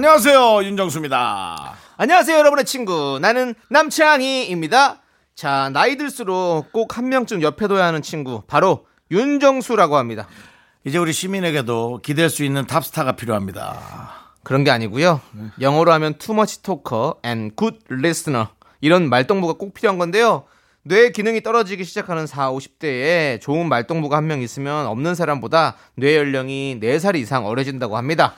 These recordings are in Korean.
안녕하세요 윤정수입니다. 안녕하세요, 여러분의 친구. 나는 남창희입니다. 자, 나이 들수록 꼭 한 명쯤 옆에 둬야 하는 친구. 바로 윤정수라고 합니다. 이제 우리 시민에게도 기댈 수 있는 탑스타가 필요합니다. 그런 게 아니고요. 영어로 하면 투머치 토커 and good listener. 이런 말동무가 꼭 필요한 건데요. 뇌 기능이 떨어지기 시작하는 4, 50대에 좋은 말동무가 한 명 있으면 없는 사람보다 뇌 연령이 4살 이상 어려진다고 합니다.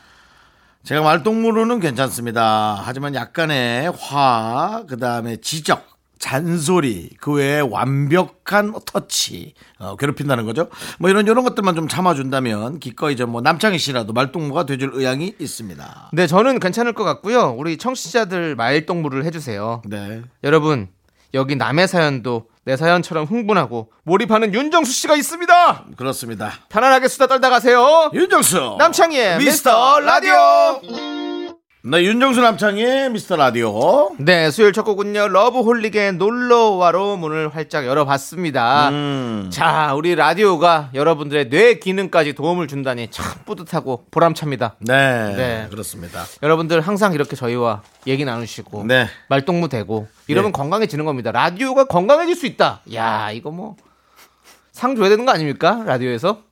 제가 말동무로는 괜찮습니다. 하지만 약간의 화, 그 다음에 지적, 잔소리, 그 외에 완벽한 터치, 어, 괴롭힌다는 거죠. 뭐 이런 이런 것들만 좀 참아준다면 기꺼이 좀뭐 남창희 씨라도 말동무가 돼줄 의향이 있습니다. 네, 저는 괜찮을 것 같고요. 우리 청취자들 말동무를 해주세요. 네. 여러분, 여기 남의 사연도 내 사연처럼 흥분하고 몰입하는 윤정수 씨가 있습니다. 그렇습니다. 편안하게 수다 떨다 가세요. 윤정수 남창희의 미스터 라디오. 네, 윤정수 남창희의 미스터 라디오. 네, 수요일 첫 곡은요. 러브홀릭의 놀러와로 문을 활짝 열어봤습니다. 음. 자, 우리 라디오가 여러분들의 뇌 기능까지 도움을 준다니 참 뿌듯하고 보람찹니다. 네, 네. 그렇습니다. 여러분들 항상 이렇게 저희와 얘기 나누시고 네. 말동무 되고 이러면 건강해지는 겁니다. 라디오가 건강해질 수 있다. 야, 이거 뭐 상 줘야 되는 거 아닙니까? 라디오에서?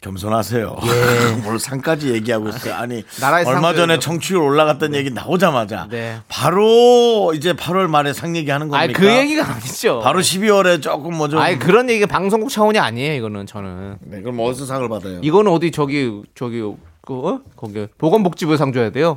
겸손하세요. 뭘 상까지 얘기하고 있어요. 아니 예. 얼마 전에. 청취율 올라갔던 얘기 나오자마자 네. 바로 이제 8월 말에 상 얘기하는 겁니까? 아니 그 얘기가 아니죠. 바로 12월에 조금 뭐좀 아니 그런 얘기가 방송국 차원이 아니에요. 이거는 저는 네, 그럼 어디서 상을 받아요? 이거는 어디 저기 저기 그 어? 거기 보건복지부에 상 줘야 돼요.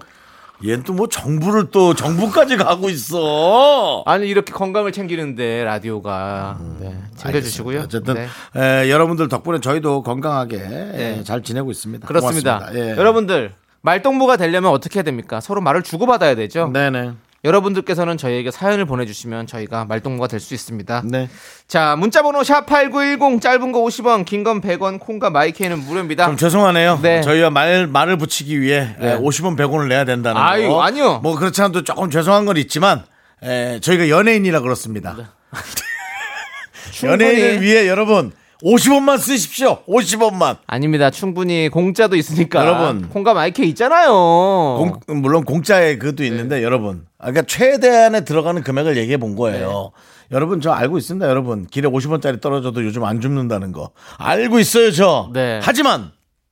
얘는 또 뭐 정부를 또 정부까지 가고 있어. 아니 이렇게 건강을 챙기는데 라디오가 네, 챙겨주시고요. 어쨌든 네. 에, 여러분들 덕분에 저희도 건강하게 에, 잘 지내고 있습니다. 그렇습니다. 예. 여러분들 말동무가 되려면 어떻게 해야 됩니까? 서로 말을 주고받아야 되죠. 네네. 여러분들께서는 저희에게 사연을 보내주시면 저희가 말동무가 될 수 있습니다. 네. 자 문자번호 샵 #8910 짧은 거 50원, 긴 건 100원, 콩과 마이크는 무료입니다. 좀 죄송하네요. 네. 저희가 말 말을 붙이기 위해 네. 에, 50원 100원을 내야 된다는 아유, 거. 아니요. 뭐 그렇지 않아도 조금 죄송한 건 있지만 에, 저희가 연예인이라 그렇습니다. 충분히- 연예인을 위해 여러분 50원만 쓰십시오. 50원만. 아닙니다. 충분히 공짜도 있으니까. 여러분. 콩과 마이크 있잖아요. 공- 물론 공짜에 그것도 있는데 여러분. 아, 그러니까 최대한에 들어가는 금액을 얘기해 본 거예요. 여러분 저 알고 있습니다. 여러분 길에 50원짜리 떨어져도 요즘 안 줍는다는 거 알고 있어요 저. 네. 하지만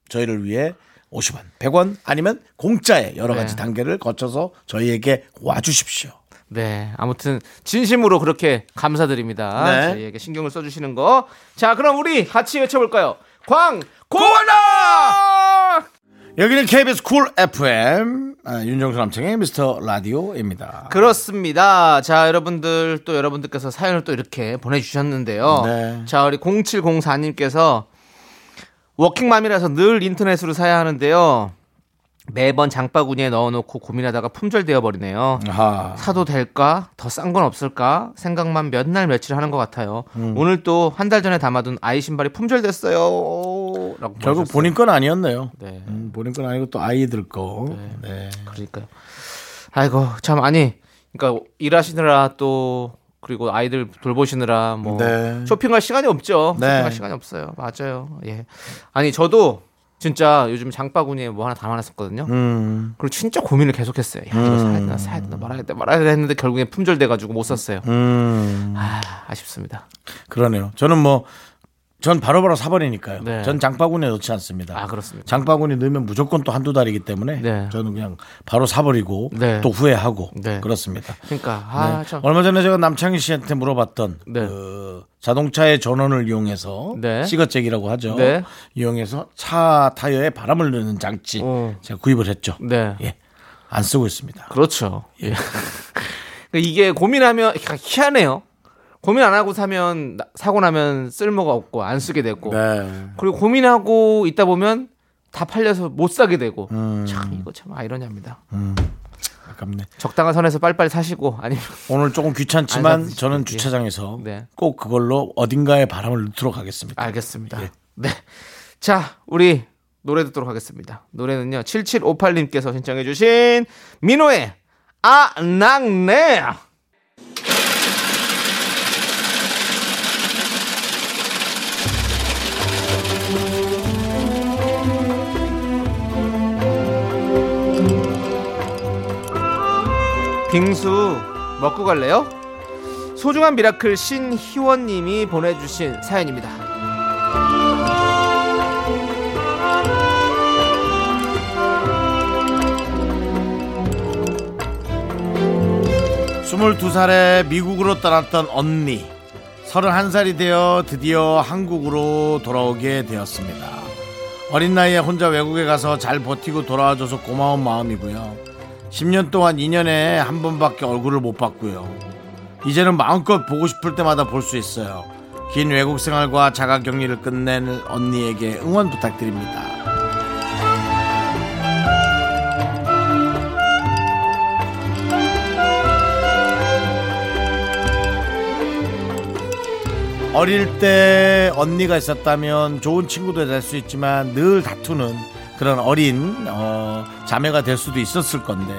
저희를 위해 50원, 100원 아니면 공짜에 여러 가지 네. 단계를 거쳐서 저희에게 와주십시오. 네, 아무튼 진심으로 그렇게 감사드립니다. 네. 저희에게 신경을 써주시는 거. 자, 그럼 우리 같이 외쳐볼까요? 광 고원아! 여기는 KBS 쿨 FM 아, 윤정수 남창희의 미스터 라디오입니다. 그렇습니다. 자, 여러분들 또 여러분들께서 사연을 또 이렇게 보내주셨는데요. 네. 자, 우리 0704님께서 워킹맘이라서 늘 인터넷으로 사야 하는데요. 매번 장바구니에 넣어놓고 고민하다가 품절되어 버리네요. 아하. 사도 될까? 더 싼 건 없을까? 생각만 몇 날 며칠 하는 것 같아요. 음. 오늘 또 한 달 전에 담아둔 아이 신발이 품절됐어요. 라고 결국 보내주셨어요. 본인 건 아니었네요. 네. 음, 본인 건 아니고 또 아이들 거. 네. 그러니까요. 아이고 참 아니 그러니까 일하시느라 또 그리고 아이들 돌보시느라 뭐 네. 쇼핑할 시간이 없죠. 네. 쇼핑할 시간이 없어요. 맞아요. 예. 아니 저도 진짜 요즘 장바구니에 뭐 하나 담아놨었거든요. 음. 그리고 진짜 고민을 계속했어요. 야 이거 사야 되나 사야 되나 말아야 되나 말아야 되나 했는데 결국엔 품절돼가지고 못 샀어요. 음. 아 아쉽습니다. 그러네요. 저는 뭐, 전 바로바로 사버리니까요. 네. 전 장바구니에 넣지 않습니다. 아 그렇습니다. 장바구니 넣으면 무조건 또 한두 달이기 때문에 네. 저는 그냥 바로 사버리고 네. 또 후회하고 네. 그렇습니다. 그러니까 아 네. 참. 얼마 전에 제가 남창희 씨한테 물어봤던 네. 그 자동차의 전원을 이용해서 네. 시거잭이라고 하죠. 네. 이용해서 차 타이어에 바람을 넣는 장치 어. 제가 구입을 했죠. 네. 예. 안 쓰고 있습니다. 그렇죠. 예. 이게 고민하면 희한해요. 고민 안 하고 사면 나- 사고 나면 쓸모가 없고 안 쓰게 되고 네. 그리고 고민하고 있다 보면 다 팔려서 못 사게 되고 음. 참 이거 참 아이러니합니다. 아깝네. 적당한 선에서 빨리빨리 사시고 아니면 오늘 조금 귀찮지만 저는 예. 주차장에서 네. 꼭 그걸로 어딘가에 바람을 넣도록 하겠습니다. 알겠습니다. 네. 자, 우리 노래 듣도록 하겠습니다. 노래는요. 7758님께서 신청해 주신 민호의 아 낙네. 빙수 먹고 갈래요? 소중한 미라클 신희원님이 보내주신 사연입니다. 22살에 미국으로 떠났던 언니. 31살이 되어 드디어 한국으로 돌아오게 되었습니다. 어린 나이에 혼자 외국에 가서 잘 버티고 돌아와줘서 고마운 마음이고요. 10년 동안 2년에 한 번밖에 얼굴을 못 봤고요. 이제는 마음껏 보고 싶을 때마다 볼 수 있어요. 긴 외국 생활과 자가 격리를 끝낸 언니에게 응원 부탁드립니다. 어릴 때 언니가 있었다면 좋은 친구도 될 수 있지만 늘 다투는 그런 어린 어, 자매가 될 수도 있었을 건데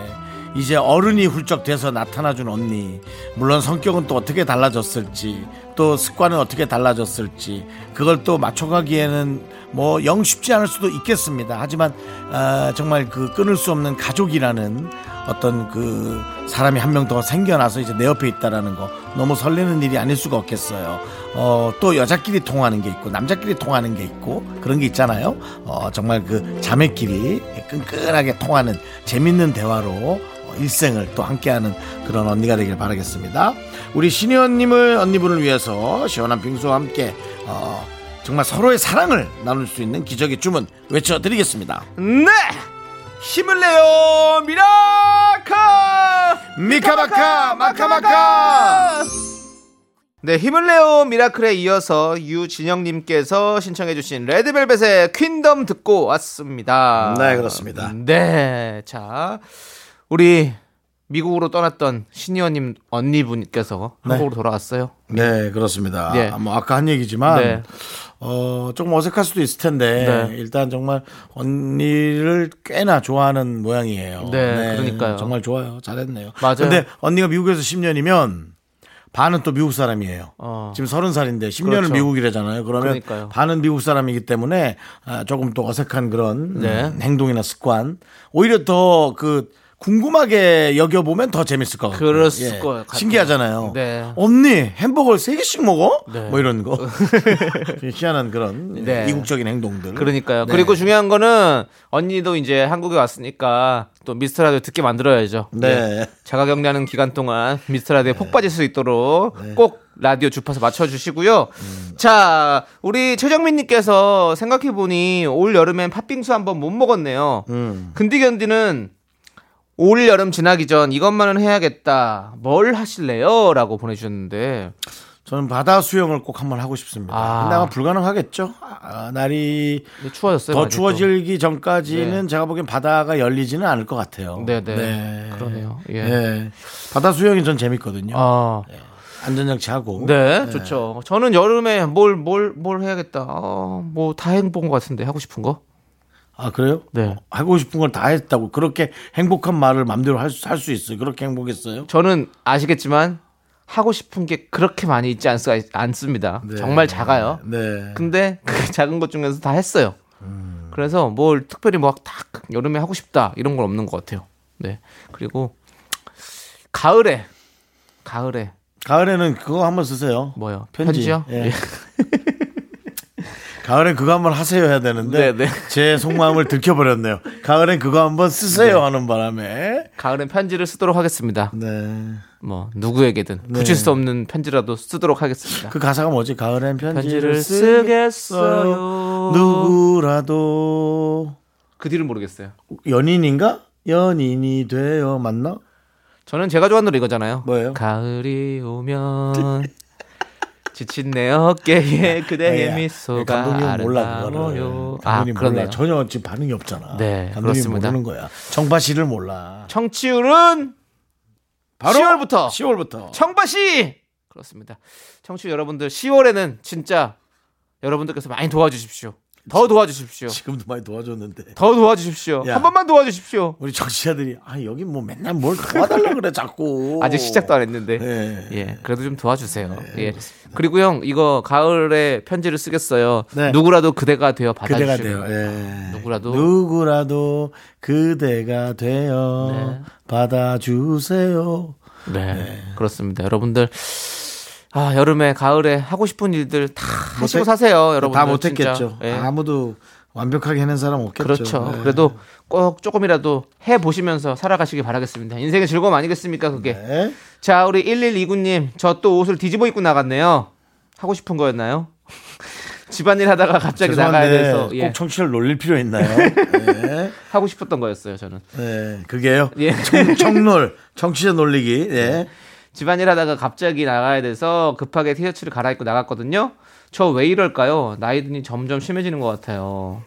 이제 어른이 훌쩍 돼서 나타나준 언니 물론 성격은 또 어떻게 달라졌을지 또 습관은 어떻게 달라졌을지 그걸 또 맞춰가기에는 뭐 영 쉽지 않을 수도 있겠습니다. 하지만 아, 정말 그 끊을 수 없는 가족이라는 어떤 그 사람이 한 명 더 생겨나서 이제 내 옆에 있다라는 거 너무 설레는 일이 아닐 수가 없겠어요. 어, 또 여자끼리 통하는 게 있고 남자끼리 통하는 게 있고 그런 게 있잖아요. 어, 정말 그 자매끼리 끈끈하게 통하는 재밌는 대화로 어, 일생을 또 함께하는 그런 언니가 되길 바라겠습니다. 우리 신혜원님을 언니분을 위해서 시원한 빙수와 함께 어, 정말 서로의 사랑을 나눌 수 있는 기적의 주문 외쳐드리겠습니다. 네! 힘을 내요, Miracle! 미카마카 마카마카 네, 힘을 내요, Miracle에 이어서 유진영님께서 신청해주신 레드벨벳의 Queendom 듣고 왔습니다. 네, 그렇습니다. 네, 자, 우리 미국으로 떠났던 신희원님 언니분께서 네. 한국으로 돌아왔어요. 네, 그렇습니다. 네. 뭐 아까 한 얘기지만 네. 어, 조금 어색할 수도 있을 텐데 네. 일단 정말 언니를 꽤나 좋아하는 모양이에요. 네, 그러니까요. 정말 좋아요. 잘했네요. 맞아요. 근데 언니가 미국에서 10년이면 반은 또 미국 사람이에요. 어. 지금 30살인데 10년을 그렇죠. 미국이래잖아요. 그러면 그러니까요. 반은 미국 사람이기 때문에 아, 조금 또 어색한 그런 네. 음, 행동이나 습관 오히려 더그 궁금하게 여겨보면 더 재밌을 것 같아요. 그럴 것 같아요. 신기하잖아요. 네. 언니 햄버거를 세 개씩 먹어? 네. 뭐 이런 거 희한한 그런 네. 이국적인 행동들. 그러니까요. 네. 그리고 중요한 거는 언니도 이제 한국에 왔으니까 또 미스터 라디오 듣게 만들어야죠. 네. 예. 자가격리하는 기간 동안 미스터 라디오에 폭 빠질 수 있도록 네. 꼭 라디오 주파수 맞춰주시고요. 음. 자, 우리 최정민님께서 생각해보니 올 여름엔 팥빙수 한번 못 먹었네요. 음. 근디견디는 올 여름 지나기 전 이것만은 해야겠다. 뭘 하실래요? 라고 보내주셨는데. 저는 바다 수영을 꼭 한번 하고 싶습니다. 아. 근데 아마 불가능하겠죠. 아, 날이 추워졌어요. 더. 추워지기 전까지는 네. 제가 보기엔 바다가 열리지는 않을 것 같아요. 네네. 그러네요. 예. 네. 바다 수영이 전 재밌거든요. 아. 안전장치 하고. 네, 좋죠. 저는 여름에 뭘, 뭘, 뭘 해야겠다. 어, 뭐, 다 해본 것 같은데, 하고 싶은 거? 아 그래요? 네. 하고 싶은 걸 다 했다고 그렇게 행복한 말을 맘대로 할수 할 수 있어요. 그렇게 행복했어요? 저는 아시겠지만, 하고 싶은 게 그렇게 많이 있지 않, 않습니다. 네. 정말 작아요. 네. 근데 그 작은 것 중에서 다 했어요. 그래서 뭘 특별히 뭐딱 여름에 하고 싶다 이런 건 없는 것 같아요. 네. 그리고 가을에 가을에 가을에는 그거 한번 쓰세요. 뭐요? 편지. 편지요? 예. 예. 가을엔 그거 한번 하세요 해야 되는데 네, 네. 제 속마음을 들켜버렸네요. 가을엔 그거 한번 쓰세요 하는 바람에 가을엔 편지를 쓰도록 하겠습니다. 네. 뭐 누구에게든 네. 붙일 수 없는 편지라도 쓰도록 하겠습니다. 그 가사가 뭐지? 가을엔 편지를, 편지를 쓰겠어요. 쓰겠어요. 누구라도 그 뒤를 모르겠어요. 연인인가? 연인이 되어 맞나? 저는 제가 좋아하는 노래 이거잖아요. 뭐예요? 가을이 오면 지친 내 어깨에 그대의 예, 미소가 감독님은 몰라 아름다워요. 그거를. 아, 감독님 그러네요. 몰라. 전혀 지금 반응이 없잖아. 네, 감독님 그렇습니다. 모르는 거야. 청바시를 몰라. 청취율은 바로 10월부터 10월부터. 청바시 그렇습니다. 청취 자 여러분들 10월에는 진짜 여러분들께서 많이 도와주십시오. 더 도와주십시오. 지금도 많이 도와줬는데. 더 도와주십시오. 야. 한 번만 도와주십시오. 우리 정치자들이 아 여기 뭐 맨날 뭘 도와달라 그래 자꾸. 아직 시작도 안 했는데. 네. 예, 그래도 좀 도와주세요. 예. 그리고 형, 이거 가을에 편지를 쓰겠어요. 네. 누구라도 그대가 되어 그대가 받아주시고. 돼요. 예. 누구라도. 누구라도 그대가 되어 네. 받아주세요. 네, 그렇습니다. 여러분들. 아, 여름에, 가을에 하고 싶은 일들 다 하시고 못했- 사세요, 여러분들. 다 못했겠죠. 예. 아무도 완벽하게 해낸 사람 없겠죠. 그렇죠. 예. 그래도 꼭 조금이라도 해 보시면서 살아가시기 바라겠습니다. 인생의 즐거움 아니겠습니까, 그게? 네. 자, 우리 1129님, 저 또 옷을 뒤집어 입고 나갔네요. 하고 싶은 거였나요? 집안일 하다가 갑자기 나가야 돼서 예, 꼭 청취를 놀릴 필요 있나요? 네. 하고 싶었던 거였어요, 저는. 네, 그게요. 예. 청, 청놀, 청취자 놀리기. 네. 집안일 하다가 갑자기 나가야 돼서 급하게 티셔츠를 갈아입고 나갔거든요. 저 왜 이럴까요? 나이 드니 점점 심해지는 것 같아요.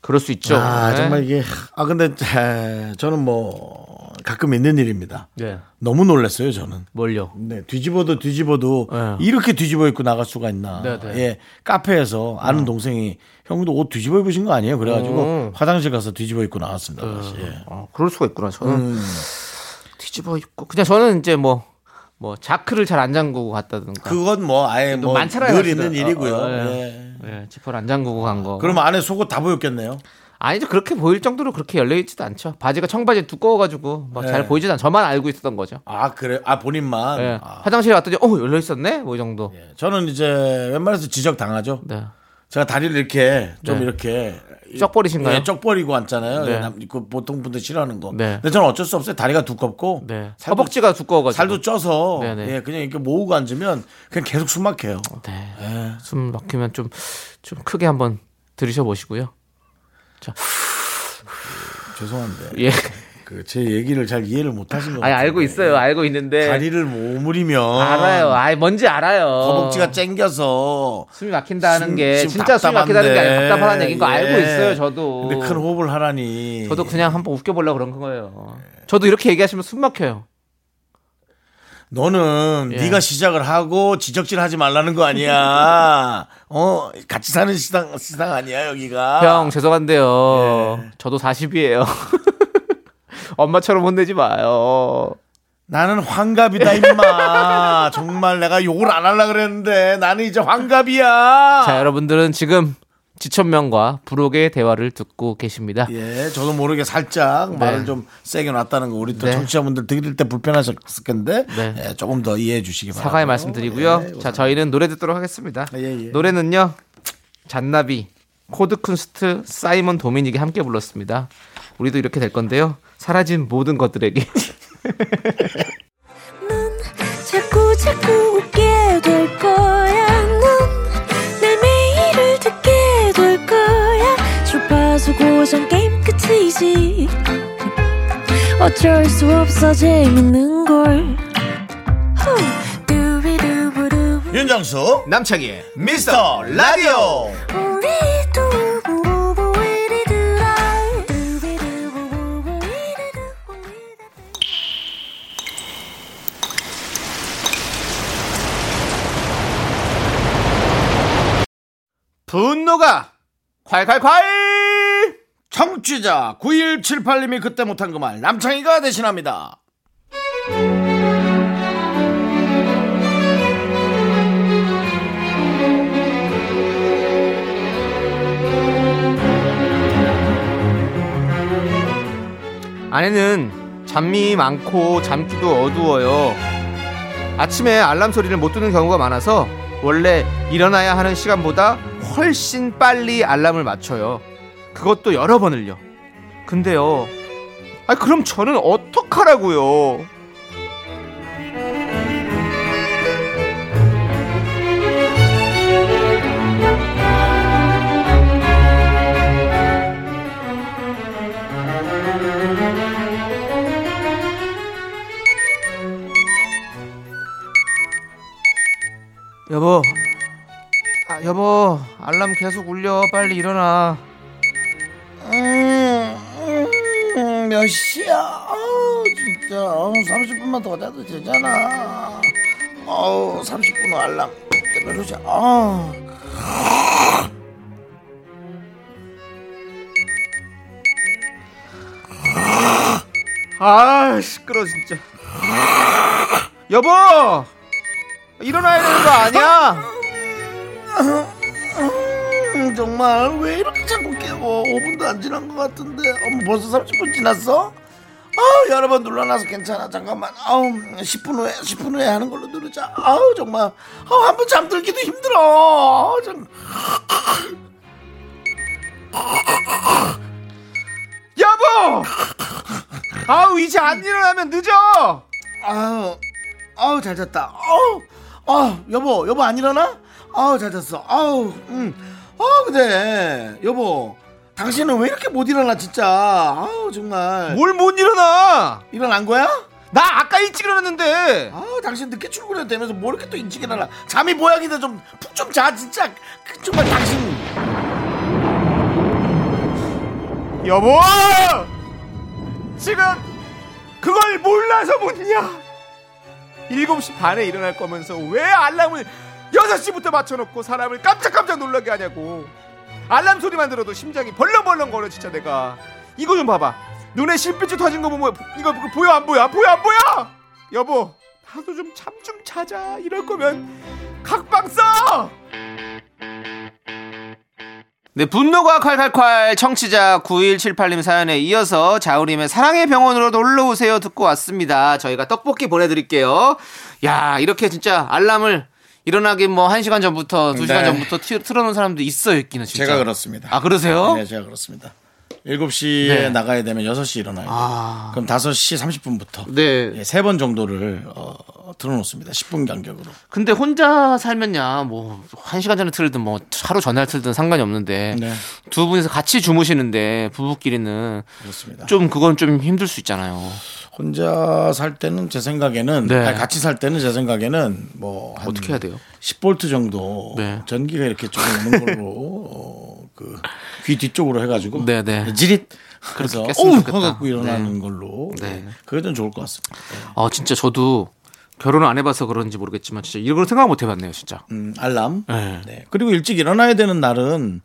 그럴 수 있죠. 아 네. 정말 이게 아 근데 에, 저는 뭐 가끔 있는 일입니다. 네. 너무 놀랐어요 저는. 뭘요? 네, 뒤집어도 뒤집어도 네. 이렇게 뒤집어 입고 나갈 수가 있나. 네, 네. 예, 카페에서 아는 동생이 형도 옷 뒤집어 입으신 거 아니에요? 그래 가지고 음. 화장실 가서 뒤집어 입고 나왔습니다. 다시. 예. 어, 그럴 수가 있구나. 저는 음. 뒤집어 입고 그냥 저는 이제 뭐 뭐 자크를 잘 안 잠그고 갔다든가. 그건 뭐 아예 또뭐 많잖아요. 늘 사실은. 있는 일이고요. 어, 어, 예. 예. 예, 지퍼를 안 잠그고 간 거. 그럼 안에 속옷 다 보였겠네요. 아니죠. 그렇게 보일 정도로 그렇게 열려 있지도 않죠. 바지가 청바지 두꺼워가지고 뭐잘 네. 보이지도 않. 저만 알고 있었던 거죠. 아 그래? 아 본인만. 예. 아, 화장실에 왔더니 어 열려 있었네. 뭐 이 정도. 예. 저는 이제 웬만해서 지적 당하죠. 네. 제가 다리를 이렇게 좀 네. 이렇게 쩍 버리신가요? 예, 쩍 버리고 앉잖아요. 네. 남- 그 보통 분들 싫어하는 거. 네. 근데 저는 어쩔 수 없어요. 다리가 두껍고 네. 살도- 허벅지가 두꺼워가지고. 살도 쪄서 네네. 예, 그냥 이렇게 모으고 앉으면 그냥 계속 숨 막혀요. 네. 예. 숨 막히면 좀, 좀 크게 한번 들이셔 보시고요. 자, 죄송한데 예. 그 제 얘기를 잘 이해를 못 하신 것 같아요. 알고 있어요. 알고 있는데. 다리를 오므리면 알아요. 아이, 뭔지 알아요. 허벅지가 쨍겨서 숨이 막힌다는 숨- 게 진짜 숨이 막히다는 게 아니라 답답하다는 얘기인 거 예. 알고 있어요. 저도. 근데 큰 호흡을 하라니. 저도 그냥 한번 웃겨 보려고 그런 거예요. 저도 이렇게 얘기하시면 숨 막혀요. 너는 예. 네가 시작을 하고 지적질 하지 말라는 거 아니야. 어, 같이 사는 시당 시당 아니야 여기가. 형, 죄송한데요. 예. 저도 40이에요. 엄마처럼 혼내지 마요. 나는 환갑이다 임마. 정말 내가 욕을 안 하려 그랬는데 나는 이제 환갑이야. 자, 여러분들은 지금 지천명과 부록의 대화를 듣고 계십니다. 예, 저도 모르게 살짝 말을 좀 세게 놨다는 거 우리 또 네. 청취자분들 들을 때 불편하셨을 건데 네. 예, 조금 더 이해해 주시기 바랍니다. 사과의 말씀드리고요. 예, 자, 저희는 노래 듣도록 하겠습니다. 예, 예. 노래는요. 잔나비, 코드쿤스트, 사이먼 도미닉이 함께 불렀습니다. 우리도 이렇게 될 건데요. 사라진 모든 것들에게. 넌 자꾸 자꾸 웃게 될 거야. 넌내 매일을 듣게 될 거야. 주파수 고정 게임 끝이지. 어쩔 수 없어 재밌는 걸. 후. 윤정수 남창희의 미스터 라디오. 분노가 콸콸콸! 청취자 9178님이 그때 못한 그 말 남창희가 대신합니다. 아내는 잠이 많고 잠기도 어두워요. 아침에 알람 소리를 못 듣는 경우가 많아서 원래 일어나야 하는 시간보다 훨씬 빨리 알람을 맞춰요. 그것도 여러 번을요. 근데요. 아 그럼 저는 어떡하라고요? 여보, 여보, 알람 계속 울려. 빨리 일어나. 음, 음, 몇 시야? 아우, 진짜. 어, 30분만 더 자도 되잖아. 어우, 30분 후 알람. 몇 시야? 아. 아, 시끄러 진짜. 여보! 일어나야 되는 거 아니야? 음, 정말 왜 이렇게 자꾸 깨워? 5분도 안 지난 것 같은데. 어머, 벌써 30분 지났어? 아우, 여러 번 눌러놔서 괜찮아. 잠깐만. 아우, 10분 후에, 10분 후에 하는 걸로 누르자. 아우, 정말. 아우, 한 번 잠들기도 힘들어. 아우, 정... 여보! 아우, 이제 안 일어나면 늦어! 아우, 아우, 잘 잤다. 아우, 아, 여보, 여보 안 일어나? 아우, 잘 잤어. 아우, 음. 아, 근데, 여보, 당신은 왜 이렇게 못 일어나, 진짜. 아우, 정말. 뭘 못 일어나! 일어난 거야? 나 아까 일찍 일어났는데! 아우, 당신 늦게 출근해도 되면서 뭐 이렇게 또 일찍 일어나. 잠이 모양인데 좀, 푹 좀 자, 진짜. 그, 정말 당신. 여보! 지금 그걸 몰라서 묻냐? 7시 반에 일어날 거면서 왜 알람을 6시부터 맞춰놓고 사람을 깜짝깜짝 놀라게 하냐고. 알람 소리만 들어도 심장이 벌렁벌렁 거려 진짜 내가. 이거 좀 봐봐. 눈에 실빛이 터진 거 보면 이거 보여 안 보여? 안 보여 안 보여? 여보, 나도 좀잠좀 자자. 이럴 거면 각방 써! 네, 분노가 콸콸콸 청취자 9178님 사연에 이어서 자우림의 사랑의 병원으로 놀러 오세요 듣고 왔습니다. 저희가 떡볶이 보내드릴게요. 야, 이렇게 진짜 알람을 일어나기 뭐 1시간 전부터 2시간 네. 전부터 티- 틀어놓은 사람도 있어요, 있기는 진짜. 제가 그렇습니다. 아, 그러세요? 네, 제가 그렇습니다. 7시에 네. 나가야 되면 6시 일어나요. 아. 그럼 5시 30분부터. 네. 세번 정도를 어, 틀어놓습니다. 10분 간격으로. 근데 혼자 살면야 뭐 1시간 전에 틀든 뭐 하루 전날 틀든 상관이 없는데 네. 두 분이서 같이 주무시는데 부부끼리는 그렇습니다. 좀 그건 좀 힘들 수 있잖아요. 혼자 살 때는 제 생각에는 네. 아니, 같이 살 때는 제 생각에는 뭐한 어떻게 해야 돼요? 10볼트 정도 네. 전기가 이렇게 조금 있는 걸로 어, 그 귀 뒤쪽으로 해가지고 네, 네. 지릿 그래서 좋겠다. 해갖고 일어나는 걸로 네. 네. 그게 좀 좋을 것 같습니다. 아 진짜 저도 결혼을 안 해봐서 그런지 모르겠지만 진짜 이걸 생각 못 해봤네요 진짜. 음, 알람. 네. 네. 그리고 일찍 일어나야 되는 날은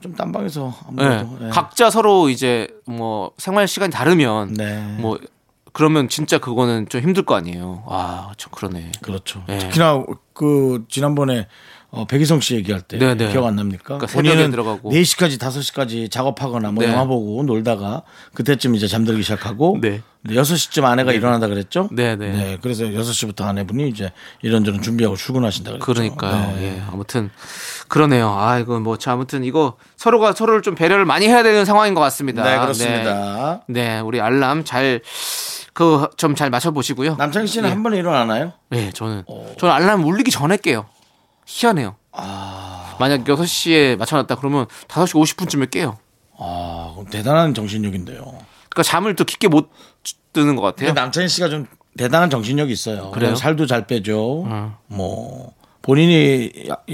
좀 딴방에서 네. 아무래도 네. 각자 서로 이제 뭐 생활 시간이 다르면 네. 뭐 그러면 진짜 그거는 좀 힘들 거 아니에요. 아, 저 그러네. 그렇죠. 네. 특히나 그 지난번에 어, 백이성 씨 얘기할 때 네, 네. 기억 안 납니까? 그러니까 본인은 들어가고. 4시까지 5시까지 작업하거나 뭐 네. 영화 보고 놀다가 그때쯤 이제 잠들기 시작하고 네. 6시쯤 아내가 일어난다 그랬죠? 네, 네. 그래서 6시부터 아내분이 이제 이런저런 준비하고 출근하신다 그랬죠. 그러니까요. 네. 예. 아무튼 그러네요. 아, 이거 뭐 자, 아무튼 이거 서로가 서로를 좀 배려를 많이 해야 되는 상황인 것 같습니다. 네, 그렇습니다. 네, 네, 우리 알람 잘 그 좀 잘 맞춰 보시고요. 남창희 씨는 예. 한 번에 일어나나요? 네, 저는 어. 저는 알람 울리기 전에 깨요. 희한해요. 아. 만약 6시에 맞춰놨다 그러면 5시 50분쯤에 깨요. 아, 그럼 대단한 정신력인데요. 그러니까 잠을 또 깊게 못 드는 것 같아요. 남창희 씨가 좀 대단한 정신력이 있어요. 그래요? 살도 잘 빼죠. 어. 뭐 본인이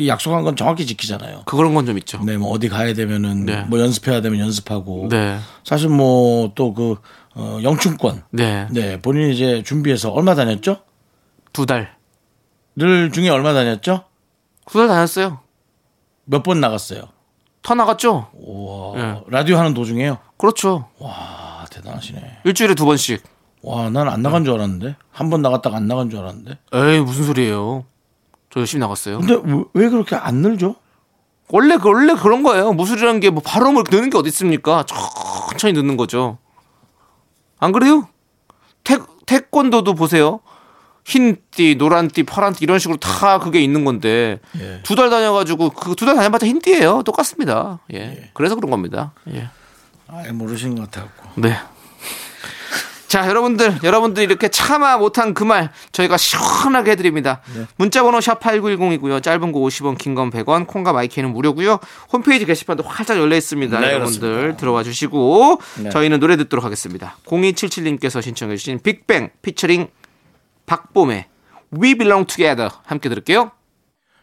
약속한 건 정확히 지키잖아요. 그런 건 좀 있죠. 네, 뭐 어디 가야 되면은 네. 뭐 연습해야 되면 연습하고. 네. 사실 뭐 또그 어, 영춘권. 네. 네, 본인이 이제 준비해서 얼마 다녔죠? 두 달. 를 중에 얼마 다녔죠? 두달 다녔어요. 몇 번 나갔어요? 터 나갔죠? 와, 네. 라디오 하는 도중에요? 그렇죠. 아, 대단하시네. 일주일에 두 번씩. 와, 난 안 나간 줄 알았는데. 한 번 나갔다가 안 나간 줄 알았는데. 에이, 무슨 소리예요. 저 열심히 나갔어요. 근데 왜, 왜 그렇게 안 늘죠? 원래, 그- 원래 그런 거예요. 무술이라는 게 뭐 바로 뭐 느는 게 어디 있습니까? 천천히 느는 거죠. 안 그래요? 태, 태권도도 보세요. 흰띠, 노란띠, 파란띠 이런 식으로 다 그게 있는 건데 예. 두달 다녀가지고 그 두 달 다녀봤자 흰띠예요. 똑같습니다. 예. 그래서 그런 겁니다. 예. 아예 모르시는 것 같아갖고. 네. 자, 여러분들, 여러분들 이렇게 참아 못한 그 말 저희가 시원하게 해드립니다. 문자번호 샵 8910이고요. 짧은 거 50원, 긴 건 100원, 콩과 마이크는 무료고요. 홈페이지 게시판도 활짝 열려 있습니다. 네, 여러분들 그렇습니다. 들어와 주시고 네. 저희는 노래 듣도록 하겠습니다. 0277님께서 신청해 주신 빅뱅 피처링 박봄의 We Belong Together 함께 들을게요.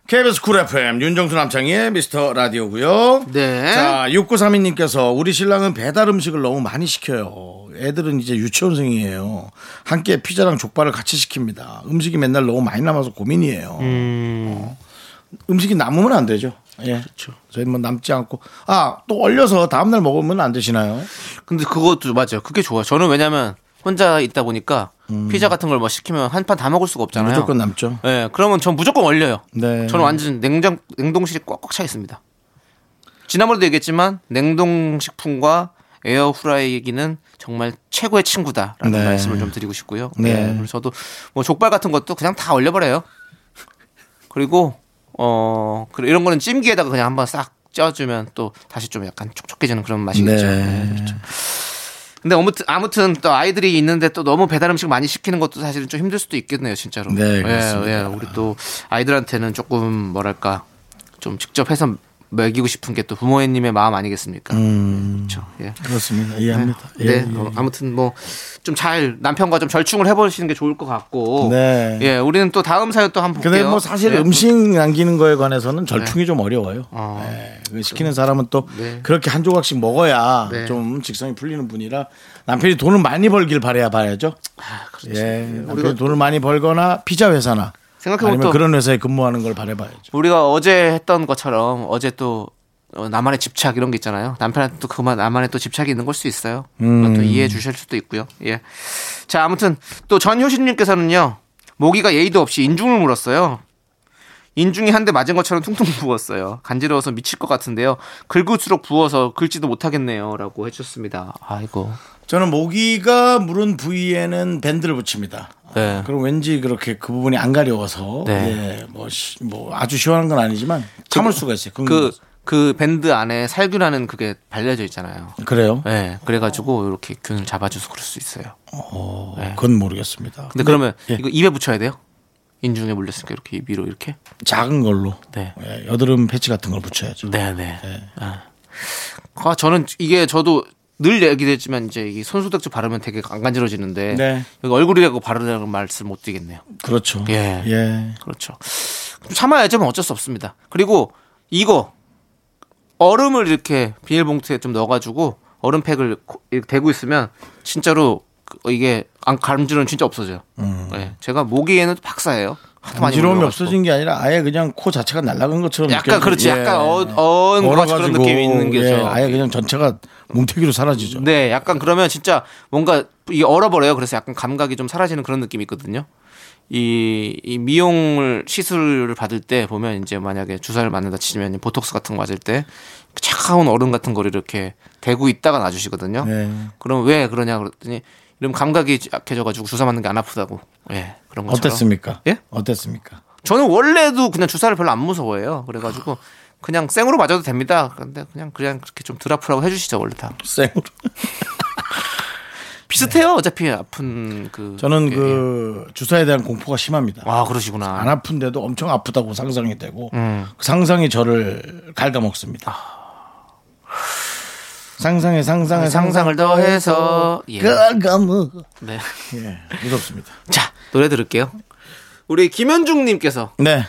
KBS 쿨 FM 윤정수 남창희의 미스터 라디오고요. 네. 자, 6932님께서 우리 신랑은 배달 음식을 너무 많이 시켜요. 애들은 이제 유치원생이에요. 함께 피자랑 족발을 같이 시킵니다. 음식이 맨날 너무 많이 남아서 고민이에요. 어. 음식이 남으면 안 되죠. 예. 그렇죠. 저희 뭐 남지 않고 아, 또 얼려서 다음 날 먹으면 안 되시나요? 근데 그것도 맞아요. 그게 좋아요. 저는 왜냐면 혼자 있다 보니까 피자 같은 걸 뭐 시키면 한 판 다 먹을 수가 없잖아요. 음. 무조건 남죠. 예, 그러면 전 무조건 얼려요. 네. 저는 완전 냉장 냉동실이 꽉꽉 차 있습니다. 지난번에도 얘기했지만 냉동식품과 에어프라이기는 정말 최고의 친구다라는 네. 말씀을 좀 드리고 싶고요. 네. 네. 그래서 저도 뭐 족발 같은 것도 그냥 다 얼려버려요. 그리고 어 이런 거는 찜기에다가 그냥 한번 싹 쪄주면 또 다시 좀 약간 촉촉해지는 그런 맛이겠죠. 네. 네, 그렇죠. 근데 아무튼, 아무튼 또 아이들이 있는데 또 너무 배달 음식 많이 시키는 것도 사실은 좀 힘들 수도 있겠네요, 진짜로. 네, 그렇습니다. 예, 예. 우리 또 아이들한테는 조금 뭐랄까 좀 직접 해서 먹이고 싶은 게 또 부모님의 마음 아니겠습니까? 그렇죠. 예. 그렇습니다. 이해합니다. 네, 예, 어, 예. 아무튼 뭐 좀 잘 남편과 좀 절충을 해보시는 게 좋을 것 같고. 네. 예, 우리는 또 다음 사연 또 한번 볼게요. 근데 뭐 사실 네. 음식 남기는 거에 관해서는 절충이 좀 어려워요. 어. 네. 그 시키는 사람은 또 네. 그렇게 한 조각씩 먹어야 네. 좀 직성이 풀리는 분이라 남편이 돈을 많이 벌길 바래야 봐야죠. 그렇죠. 예. 남편이 돈을 많이 벌거나 피자 회사나 생각해보면 아니면 또- 그런 회사에 근무하는 걸 바래봐야죠. 우리가 어제 했던 것처럼 어제 또 어, 나만의 집착 이런 게 있잖아요. 남편한테 또 그만 나만의 또 집착이 있는 걸 수 있어요. 그건 또 이해해 주실 수도 있고요. 예. 자, 아무튼 또 전효신님께서는요 모기가 예의도 없이 인중을 물었어요. 인중이 한 대 맞은 것처럼 퉁퉁 부었어요. 간지러워서 미칠 것 같은데요. 긁을수록 부어서 긁지도 못하겠네요라고 해주셨습니다. 아이고. 저는 모기가 물은 부위에는 밴드를 붙입니다. 네. 그럼 왠지 그렇게 그 부분이 안 가려워서 네. 예, 뭐, 시- 뭐 아주 시원한 건 아니지만 참을 수가 있어요. 그, 그 밴드 안에 살균하는 그게 발려져 있잖아요. 그래요? 네. 그래가지고 이렇게 균을 잡아줘서 그럴 수 있어요. 어, 네. 그건 모르겠습니다. 근데 그러면 예. 이거 입에 붙여야 돼요? 인중에 물렸으니까 이렇게 입 위로 이렇게. 작은 걸로 네. 예, 여드름 패치 같은 걸 붙여야죠. 네네. 아. 아, 저는 이게 저도 늘 얘기했지만 이제 이 손소독제 바르면 되게 안 간지러지는데 네. 여기 얼굴이라고 바르라는 말씀 못 드리겠네요. 그렇죠. 예. 예. 그렇죠. 참아야죠. 뭐 어쩔 수 없습니다. 그리고 이거 얼음을 이렇게 비닐봉투에 좀 넣어가지고 얼음팩을 대고 있으면 진짜로 그- 이게 안 간지러는 진짜 없어져요. 네. 제가 모기에는 박사예요. 하도 많이 물려가지고. 없어진 게 아니라 아예 그냥 코 자체가 날아간 것처럼 약간 느껴지고, 그렇지. 예. 약간 어, 것 같이 그런 느낌이 있는 게죠. 예, 아예 그냥 전체가 뭉태기로 사라지죠. 네, 약간 그러면 진짜 뭔가 이게 얼어버려요. 그래서 약간 감각이 좀 사라지는 그런 느낌이 있거든요. 이, 이 미용을 시술을 받을 때 보면 이제 만약에 주사를 맞는다 치면 보톡스 같은 거 맞을 때 차가운 얼음 같은 거를 이렇게 대고 있다가 놔주시거든요. 네. 그럼 왜 그러냐 그랬더니 이런 감각이 약해져가지고 주사 맞는 게 안 아프다고. 예, 그런 것처럼. 어땠습니까? 예? 어땠습니까? 저는 원래도 그냥 주사를 별로 안 무서워해요. 그래가지고 그냥 생으로 맞아도 됩니다. 그런데 그냥 그냥 그렇게 좀덜 아프라고 해주시죠 원래 다. 생으로. 비슷해요. 어차피 아픈 그. 저는 게. 그 주사에 대한 공포가 심합니다. 아 그러시구나. 안 아픈데도 엄청 아프다고 상상이 되고 음. 그 상상이 저를 갉아먹습니다. 상상에 상상에 아, 상상을 더해서 예. 깔감어. 네. 예, 무섭습니다. 자 노래 들을게요. 우리 김연중님께서 네.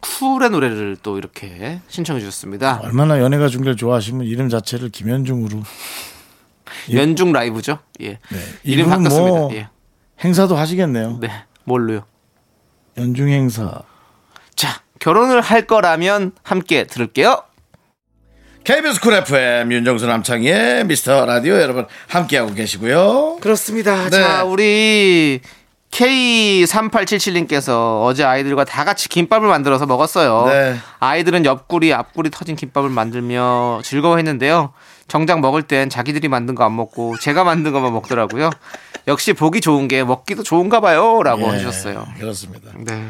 쿨의 노래를 또 이렇게 신청해 주셨습니다. 얼마나 연예가 중계를 좋아하시면 이름 자체를 김연중으로 연중 라이브죠. 예. 네. 이름 바꿨습니다. 뭐 예. 행사도 하시겠네요. 네. 뭘로요? 연중 행사. 자 결혼을 할 거라면 함께 들을게요. KBS 쿨 FM 윤정수 남창희의 미스터 라디오 여러분 함께하고 계시고요. 그렇습니다. 네. 자, 우리 K3877님께서 어제 아이들과 다 같이 김밥을 만들어서 먹었어요. 네. 아이들은 옆구리, 앞구리 터진 김밥을 만들며 즐거워했는데요. 정작 먹을 땐 자기들이 만든 거 안 먹고 제가 만든 것만 먹더라고요. 역시 보기 좋은 게 먹기도 좋은가 봐요. 라고 예, 해주셨어요. 그렇습니다. 네.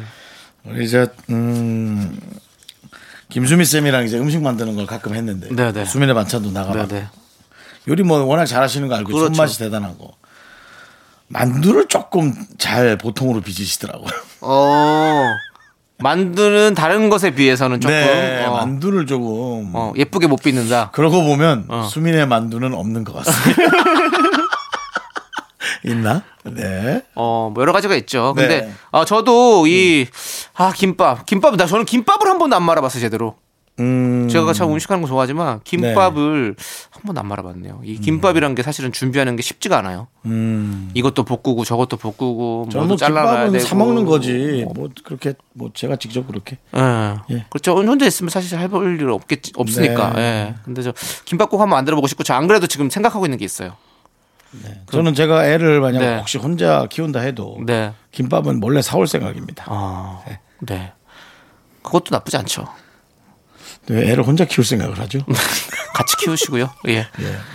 우리 이제 음 김수미 쌤이랑 이제 음식 만드는 걸 가끔 했는데 네, 네. 수민의 반찬도 나가고 네, 네. 요리 뭐 워낙 잘하시는 거 알고 그렇죠. 손맛이 대단하고 만두를 조금 잘 보통으로 빚으시더라고요. 어, 만드는 다른 것에 비해서는 조금 네, 어, 만두를 조금 어, 예쁘게 못 빚는다. 그러고 보면 어. 수민의 만두는 없는 것 같습니다. 있나? 네. 어, 뭐 여러 가지가 있죠. 근데 네. 어, 저도 이 아, 김밥. 김밥 나 저는 김밥을 한 번도 안 말아 봤어요, 제대로. 음. 제가 참 음식하는 거 좋아하지만 김밥을 한 번도 안 말아봤네요. 이 김밥이란 게 사실은 준비하는 게 쉽지가 않아요. 음. 이것도 볶고 저것도 볶고 뭐 잘라놔야 김밥은 되고. 사 먹는 거지. 뭐 그렇게 뭐 제가 직접 그렇게. 예. 예. 그렇죠. 혼자 있으면 사실 해볼 일 없겠지 없으니까. 네. 예. 근데 저 김밥 꼭 한번 만들어 보고 싶고 저 안 그래도 지금 생각하고 있는 게 있어요. 저는 제가 애를 만약 네. 혹시 혼자 키운다 해도 네. 김밥은 몰래 사올 생각입니다. 아. 네. 그것도 나쁘지 않죠. 왜 애를 혼자 키울 생각을 하죠? 같이 키우시고요. 예. 예.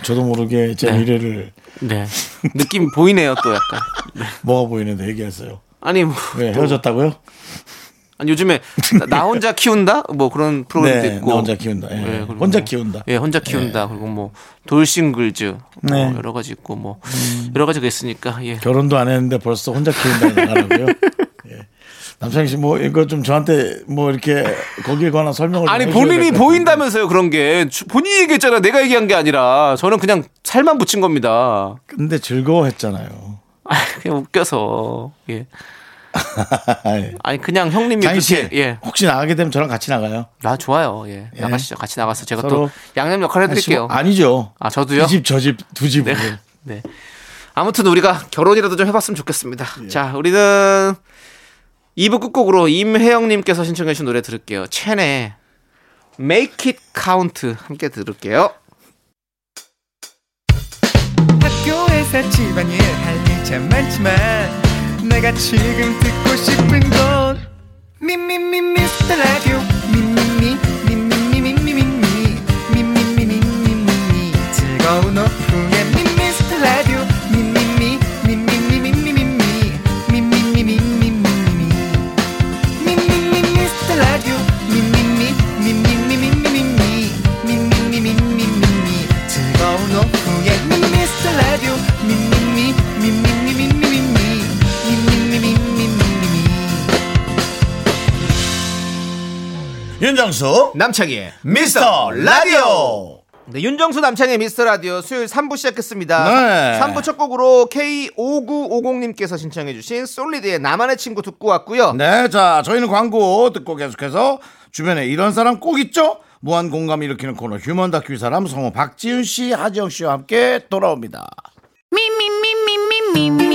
저도 모르게 제 네. 미래를 네. 느낌 보이네요, 또 약간. 뭐가 보이는데 얘기했어요. 아니 뭐왜 또- 헤어졌다고요? 아니, 요즘에 나, 나 혼자 키운다 뭐 그런 프로그램도 네, 있고 나 혼자 키운다. 예. 예, 그리고 혼자 뭐, 키운다. 예, 혼자 키운다. 그리고 뭐 돌싱글즈 뭐 네. 음. 여러 가지 있고 뭐 여러 가지가 있으니까 예. 결혼도 안 했는데 벌써 혼자 키운다 나가라고요. 예. 남창희 씨 뭐 이거 좀 저한테 뭐 이렇게 거기에 관한 설명을 좀 아니 본인이. 보인다면서요 그런 게 주- 본인이 얘기했잖아 내가 얘기한 게 아니라 저는 그냥 살만 붙인 겁니다 근데 즐거워했잖아요. 아 그냥 웃겨서 예 예. 아니 그냥 형님이 장희 씨 그렇게 예나 혹시 나가게 되면 저랑 같이 나가요. 좋아요 예. 예. 나가시죠 같이 나가서 제가 또 양념 역할 해드릴게요 아니죠. 아 저도요 이 집 저 집 두 집을 네. 네. 아무튼 우리가 결혼이라도 좀 해봤으면 좋겠습니다. 예. 자, 우리는 2부 끝곡으로 임혜영님께서 신청해주신 노래 들을게요. 첸의 Make It Count 함께 들을게요. 학교에서 집안일 할일참 많지만 내가 지금 듣고 싶은 건 미미미 미스터 라디오 미미미 미미미 미미미 미미미 미미미 즐거운 오후 윤정수 남창희의 미스터 라디오. 네, 윤정수 남창의 미스터 라디오 수요일 3부 시작했습니다. 네. 3부 첫 곡으로 K5950님께서 신청해주신 솔리드의 나만의 친구 듣고 왔고요. 네, 자 저희는 광고 듣고 계속해서 주변에 이런 사람 꼭 있죠. 무한 공감 일으키는 코너 휴먼 다큐 이 사람 성우 박지윤 씨, 하지영 씨와 함께 돌아옵니다. Me,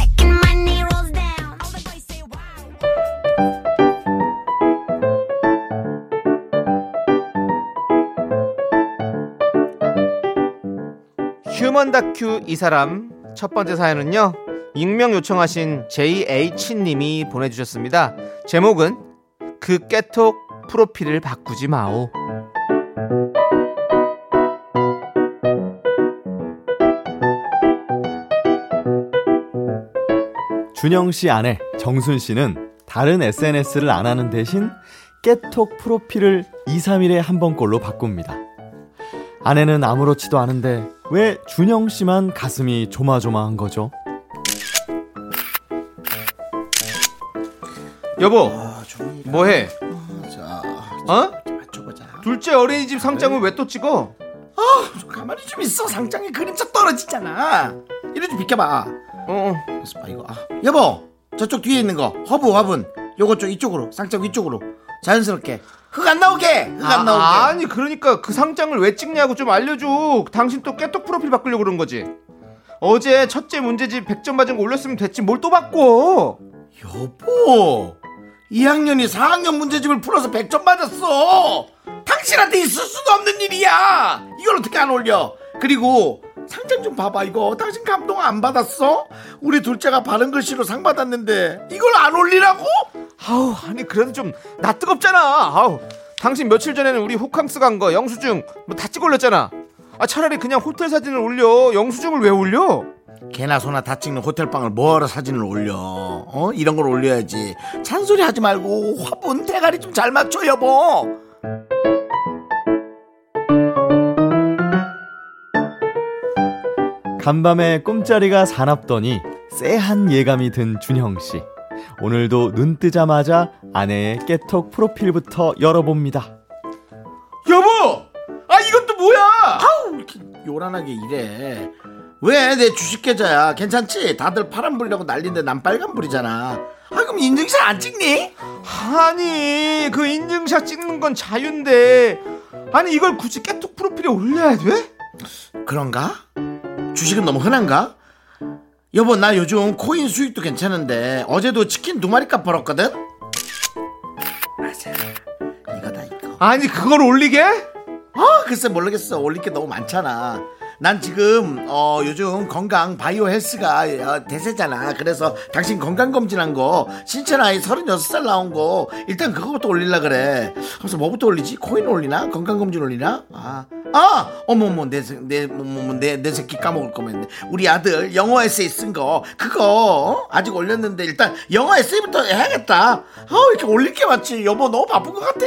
휴먼 다큐 이 사람 첫 번째 사연은요 익명 요청하신 JH님이 보내주셨습니다 제목은 그 깨톡 프로필을 바꾸지 마오 준영 씨 아내 정순 씨는 다른 SNS를 안 하는 대신 깨톡 프로필을 2, 3일에 한 번꼴로 바꿉니다. 아내는 아무렇지도 않은데 왜 준영 씨만 가슴이 조마조마한 거죠? 여보 뭐해? 자 어? 둘째 어린이집 상장을 왜 또 찍어? 가만히 좀 있어. 상장에 그림자 떨어지잖아. 이리 좀 비켜봐. 어, 봐, 이거. 아 여보 저쪽 뒤에 있는 거. 허브 화분. 요거 좀 이쪽으로 상장 위쪽으로. 자연스럽게 흙 안 나오게! 흙 안 나오게. 아, 아니 그러니까 그 상장을 왜 찍냐고 좀 알려줘. 당신 또 깨톡 프로필 바꾸려고 그런 거지. 어제 첫째 문제집 100점 맞은 거 올렸으면 됐지. 뭘 또 바꿔? 여보 2학년이 4학년 문제집을 풀어서 100점 맞았어. 당신한테 있을 수도 없는 일이야. 이걸 어떻게 안 올려? 그리고 상장 좀 봐봐 이거 당신 감동 안 받았어? 우리 둘째가 바른 글씨로 상 받았는데 이걸 안 올리라고? 아우 아니 그래도 좀 나 뜨겁잖아. 아우 당신 며칠 전에는 우리 호캉스 간 거 영수증 뭐 다 찍어 올렸잖아. 아 차라리 그냥 호텔 사진을 올려. 영수증을 왜 올려? 개나 소나 다 찍는 호텔방을 뭐하러 사진을 올려 어? 이런 걸 올려야지 잔소리 하지 말고 화분 대가리 좀 잘 맞춰 여보 간밤에 꿈자리가 사납더니 쎄한 예감이 든 준형 씨. 오늘도 눈 뜨자마자 아내의 깨톡 프로필부터 열어봅니다. 여보 아또 뭐야 아우 이렇게 요란하게 이래 왜 내 주식 계좌야 괜찮지 다들 파란불이라고 난리인데 난 빨간불이잖아 아 그럼 인증샷 안 찍니? 아니 그 인증샷 찍는 건 자유인데 아니 이걸 굳이 깨톡 프로필에 올려야 돼? 그런가? 주식은 너무 흔한가? 여보 나 요즘 코인 수익도 괜찮은데 어제도 치킨 두 마리값 벌었거든? 맞아 이거다 이거 아니 그걸 올리게? 아 글쎄 모르겠어 올릴 게 너무 많잖아 난 지금 어 요즘 건강 바이오 헬스가 어, 대세잖아. 그래서 당신 건강검진한 거 신체 나이 36살 나온 거 일단 그거부터 올릴라 그래. 그래서 뭐부터 올리지? 코인 올리나? 건강검진 올리나? 아, 아 어머머 내내내내 새끼 까먹을 거면. 우리 아들 영어 에세이 쓴 거. 그거 아직 올렸는데 일단 영어 에세이부터 해야겠다. 아 이렇게 올릴 게 많지. 여보 너무 바쁜 것 같아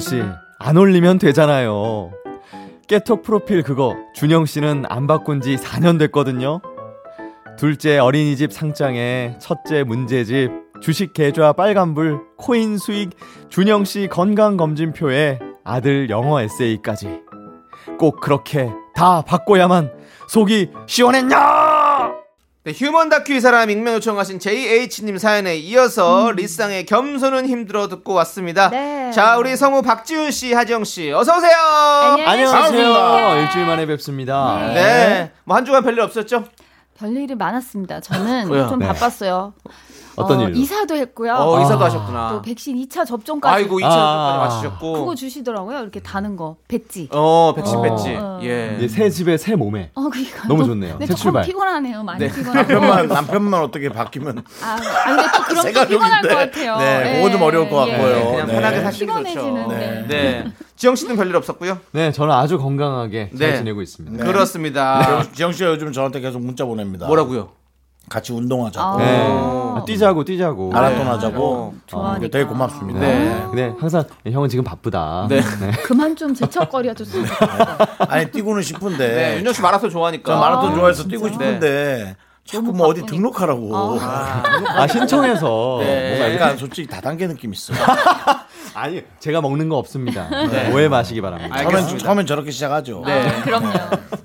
씨, 안 올리면 되잖아요. 깨톡 프로필 그거 준영 씨는 안 바꾼 지 4년 됐거든요. 둘째 어린이집 상장에 첫째 문제집, 주식 계좌 빨간불, 코인 수익, 준영 씨 건강 검진표에 아들 영어 에세이까지. 꼭 그렇게 다 바꿔야만 속이 시원했냐? 네, 휴먼 다큐 이 사람 익명 요청하신 JH님 사연에 이어서 리쌍의 겸손은 힘들어 듣고 왔습니다. 네. 자, 우리 성우 박지훈 씨, 하지영 씨, 어서 오세요. 안녕하세요. 일주일 만에 뵙습니다. 네, 뭐 한 주간 별일 없었죠? 별일이 많았습니다. 저는? 좀 네. 바빴어요. 어떤 어, 일로? 이사도 했고요. 어, 이사도 아. 하셨구나. 또 백신 2차 접종까지. 아이고 2차까지 아. 맞추셨고. 그거 주시더라고요. 이렇게 다는 거. 백지. 어, 백신 어. 뺐지. 어. 예. 이제 새 집에 새 몸에. 어, 그니까. 너무 좋네요. 새 출발. 피곤하네요. 많이 네. 피곤하고. 남편만 남편만 어떻게 바뀌면 아, 아, 근데 또 그런 게 피곤할. 것 같아요. 네, 예, 그거 좀 어려울 것 예. 같고요. 네, 그냥 네. 편하게 사시는 게 좋죠. 피곤해지는데. 네. 지영 씨는 별일 없었고요? 네, 저는 아주 건강하게 잘 네. 지내고 있습니다. 그렇습니다. 지영- 지영 씨가 요즘 저한테 계속 문자 보냅니다. 뭐라고요? 같이 운동하자고. 아. 네. 어. 아, 뛰자고 뛰자고. 마라톤 네. 하자고. 어, 좋아하니까. 되게 고맙습니다. 네. 네, 항상 형은 지금 바쁘다. 네. 그만 좀 재척거려 줬으면 좋겠어. 아니 뛰고는 싶은데. 네, 윤정 씨 마라톤 좋아하니까. 저 마라톤 좋아해서 뛰고 네. 싶은데 자꾸 뭐 어디 바쁘니까. 등록하라고. 아, 신청해서. 네. 뭔가 약간 솔직히 다단계 느낌 있어. 아니, 제가 먹는 거 없습니다. 네, 오해 마시기 바랍니다. 알- 처음엔. 처음엔 저렇게 시작하죠. 네. 아, 그럼요.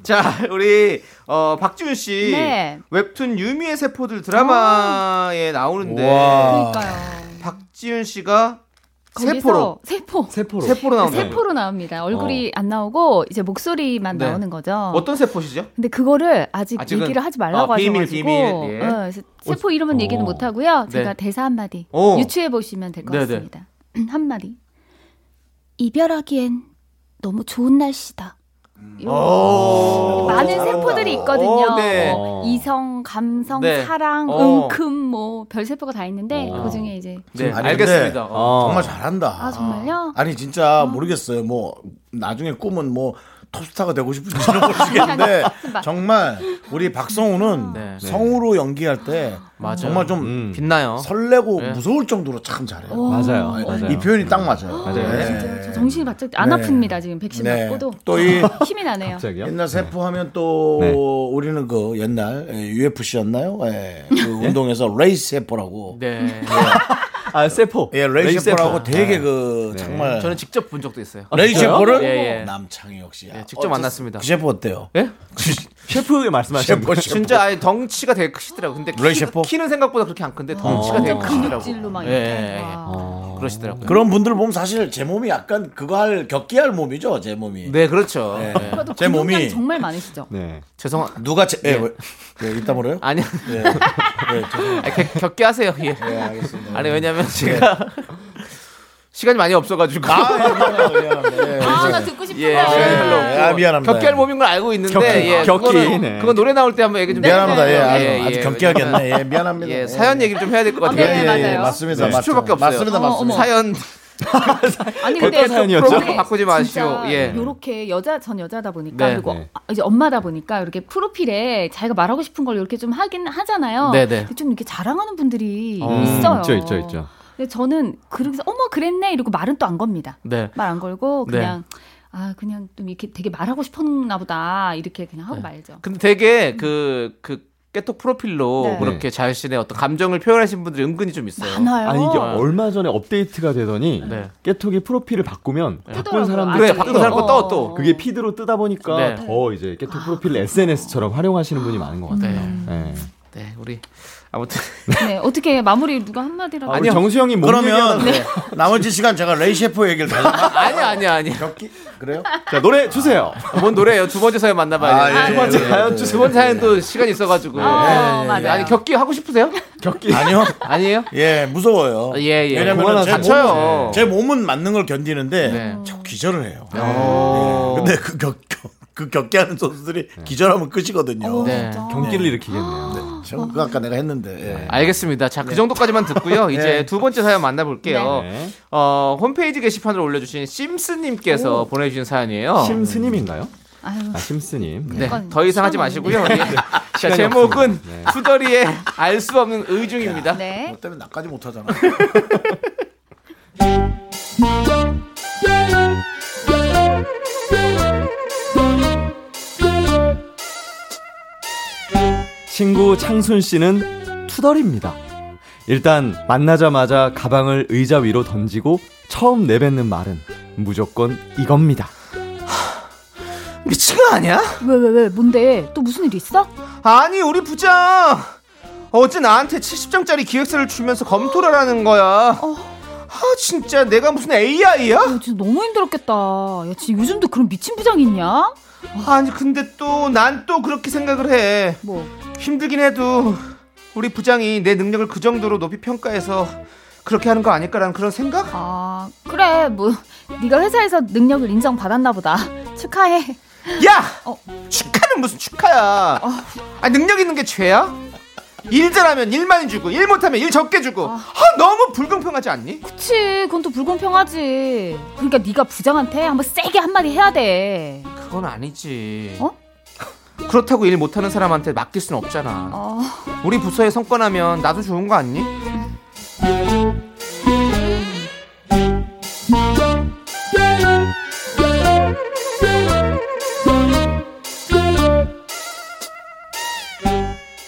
자, 우리 어, 박지훈 씨 네. 웹툰 유미의 세포들 드라마에 나오는데 우와. 그러니까요. 박지훈 씨가 세포로 세포. 세포로. 세포로 나온다. 세포로 나옵니다. 얼굴이 안 나오고 이제 목소리만 네. 나오는 거죠. 어떤 세포시죠? 근데 그거를 아직 아직은- 얘기를 하지 말라고 아, 비밀, 하셔가지고 비밀, 예. 어, 세포 이름은 어. 얘기는 못 하고요. 네. 제가 대사 한 마디 오. 유추해 보시면 될것 네네. 같습니다. 한 마디 이별하기엔 너무 좋은 날씨다. 요- 많은 세포들이 있거든요. 오, 네. 뭐 이성, 감성, 네. 사랑, 어. 은큼 뭐 별 세포가 다 있는데 어. 그 중에 이제 네, 아니, 알겠습니다. 근데- 어. 어. 정말 잘한다. 아, 정말요? 아니 진짜 모르겠어요. 뭐 나중에 꿈은 뭐 톱스타가 되고 싶은지는 모르겠는데 정말 우리 박성우는 네. 성우로 연기할 때 맞아요. 정말 좀 음. 빛나요. 설레고 네. 무서울 정도로 참 잘해요. 맞아요. 아, 맞아요. 이 표현이 딱 맞아요. 맞아요. 네. 진짜 저 정신이 바짝 안 네. 아픕니다. 지금 백신 네. 맞고도 또 이 힘이 나네요. 갑자기요? 옛날 세포 하면 또 네. 우리는 그 옛날 UFC였나요? 예, 그 운동에서 레이 세포라고. 네. 아, 세포. 예, 레이 세포라고 세포. 되게 네. 그 네. 정말 저는 직접 본 적도 있어요. 레이 진짜요? 세포를 예, 예. 남창희 역시 예, 직접 만났습니다. 그 세포 어때요? 예? 세포 말씀하시는 세포. 진짜 아예 덩치가 되게 크시더라고요. 근데 레이 키, 세포? 키 는 생각보다 그렇게 안 큰데 덩치가 어. 되게 진짜 크시더라고요. 근육질로 막 예, 이렇게. 예, 예. 그러시더라고요. 그런 분들 보면 사실 제 몸이 약간 그거 할 격기할 몸이죠, 제 몸이. 네, 그렇죠. 네. 네. 제 몸이- 정말 많으시죠. 네. 죄송, 누가 제, 예, 예. 왜, 왜, 이따 물어요? 아니, 예, 예, 죄송합니다. 아, 겨- 격게 하세요. 예. 예, 알겠습니다. 아니 왜냐면 제가 시간이 많이 없어가지고 아, 예, 미안합니다. 예, 아, 예. 나 듣고 싶어. 예, 별로 없고 아, 미안합니다. 격게할 몸인 걸 알고 있는데 격기, 예, 격기, 네. 그건 노래 나올 때 한번 얘기 좀 미안합니다. 예. 아주, 예, 아주 예, 격기하겠네. 예, 미안합니다. 예, 예. 사연 얘기를 좀 해야 될것 아, 같아요. 네, 예, 예, 맞아요. 맞습니다. 네. 맞습니다. 10초밖에 없어요. 맞습니다. 어, 맞습니다. 사연 아니 근데 사연이었죠? 바꾸지 마시오. 예. 요렇게 여자 전 여자다 보니까 네. 그리고 네. 아, 이제 엄마다 보니까 이렇게 프로필에 자기가 말하고 싶은 걸 이렇게 좀 하긴 하잖아요. 네, 네. 좀 이렇게 자랑하는 분들이 어, 있어요. 있죠, 있죠, 있죠. 근데 저는 그러면서 어머 그랬네 이러고 말은 또 안 겁니다. 네. 말 안 걸고 네. 그냥 아 그냥 좀 이렇게 되게 말하고 싶었나 보다 이렇게 그냥 하고 말죠. 근데 되게 그, 그, 깨톡 프로필로 네. 그렇게 자신의 어떤 감정을 표현하신 분들이 은근히 좀 있어요. 많아요. 아니 이게 얼마 전에 업데이트가 되더니 네. 깨톡이 프로필을 바꾸면 바꾼 뜨더라고요. 사람들이 그래, 아, 바꾼 네. 사람 거 떠, 어. 또. 그게 피드로 뜨다 보니까 네. 더 이제 깨톡 프로필을 SNS처럼 활용하시는 분이 많은 것 같아요. 네. 네, 우리 아무튼 네 어떻게 마무리 누가 한마디라도 아, 우리 정수 형이 몸 그러면 네. 나머지 시간 제가 레이 세포 얘기를 다시 아니 아니 아니. 격기 그래요? 자 노래 주세요. 뭔 노래예요? 두 번째 사연 만나봐야 아. 예, 두 번째 예, 사연 예. 두 번째 사연도 시간 이 있어가지고. 어, 네. 맞아요. 아니 격기 하고 싶으세요? 격기. 아니요. 아니에요? 예, 무서워요. 예, 예. 왜냐면 제, 다쳐요. 몸은, 제 몸은 맞는 걸 견디는데 네. 자꾸 기절을 해요. 어. 근데 그 격, 격, 그 격기하는 선수들이 기절하면 끝이거든요. 네. 경기를 일으키겠네요. 저 그거 아까 내가 했는데. 예. 알겠습니다. 자, 그 정도까지만 듣고요. 이제 네. 두 번째 사연 만나볼게요. 네. 어, 홈페이지 게시판으로 올려주신 심스님께서 보내주신 사연이에요. 심스님인가요? 아유 아 심스님. 네, 약간 더 이상 하지 마시고요. 예. 자, 제목은 투덜이의 알 수 없는 의중입니다. 네. 너 때문에 나까지 못하잖아. 친구 창순 씨는 투덜입니다. 일단 만나자마자 가방을 의자 위로 던지고 처음 내뱉는 말은 무조건 이겁니다. 미친 거 아니야? 왜 왜 왜 뭔데 또 무슨 일 있어? 아니, 우리 부장! 어제 나한테 70장짜리 기획서를 주면서 검토를 하라는 거야. 아, 진짜 내가 무슨 AI야? 야, 진짜 너무 힘들었겠다. 야, 진짜 요즘도 그런 미친 부장 있냐? 아니, 근데 또, 난 또 그렇게 생각을 해. 뭐 힘들긴 해도, 우리 부장이 내 능력을 그 정도로 높이 평가해서 그렇게 하는 거 아닐까라는 그런 생각? 아, 그래, 뭐, 네가 회사에서 능력을 인정받았나 보다. 축하해. 야! 어. 축하는 무슨 축하야? 아, 능력 있는 게 죄야? 일 잘하면 일 많이 주고, 일 못하면 일 적게 주고. 아, 너무 불공평하지 않니? 그치, 그건 또 불공평하지. 그러니까 네가 부장한테 한번 세게 한마디 해야 돼. 그건 아니지. 어? 그렇다고 일 못하는 사람한테 맡길 수는 없잖아. 어, 우리 부서에 성과나면 나도 좋은 거 아니니?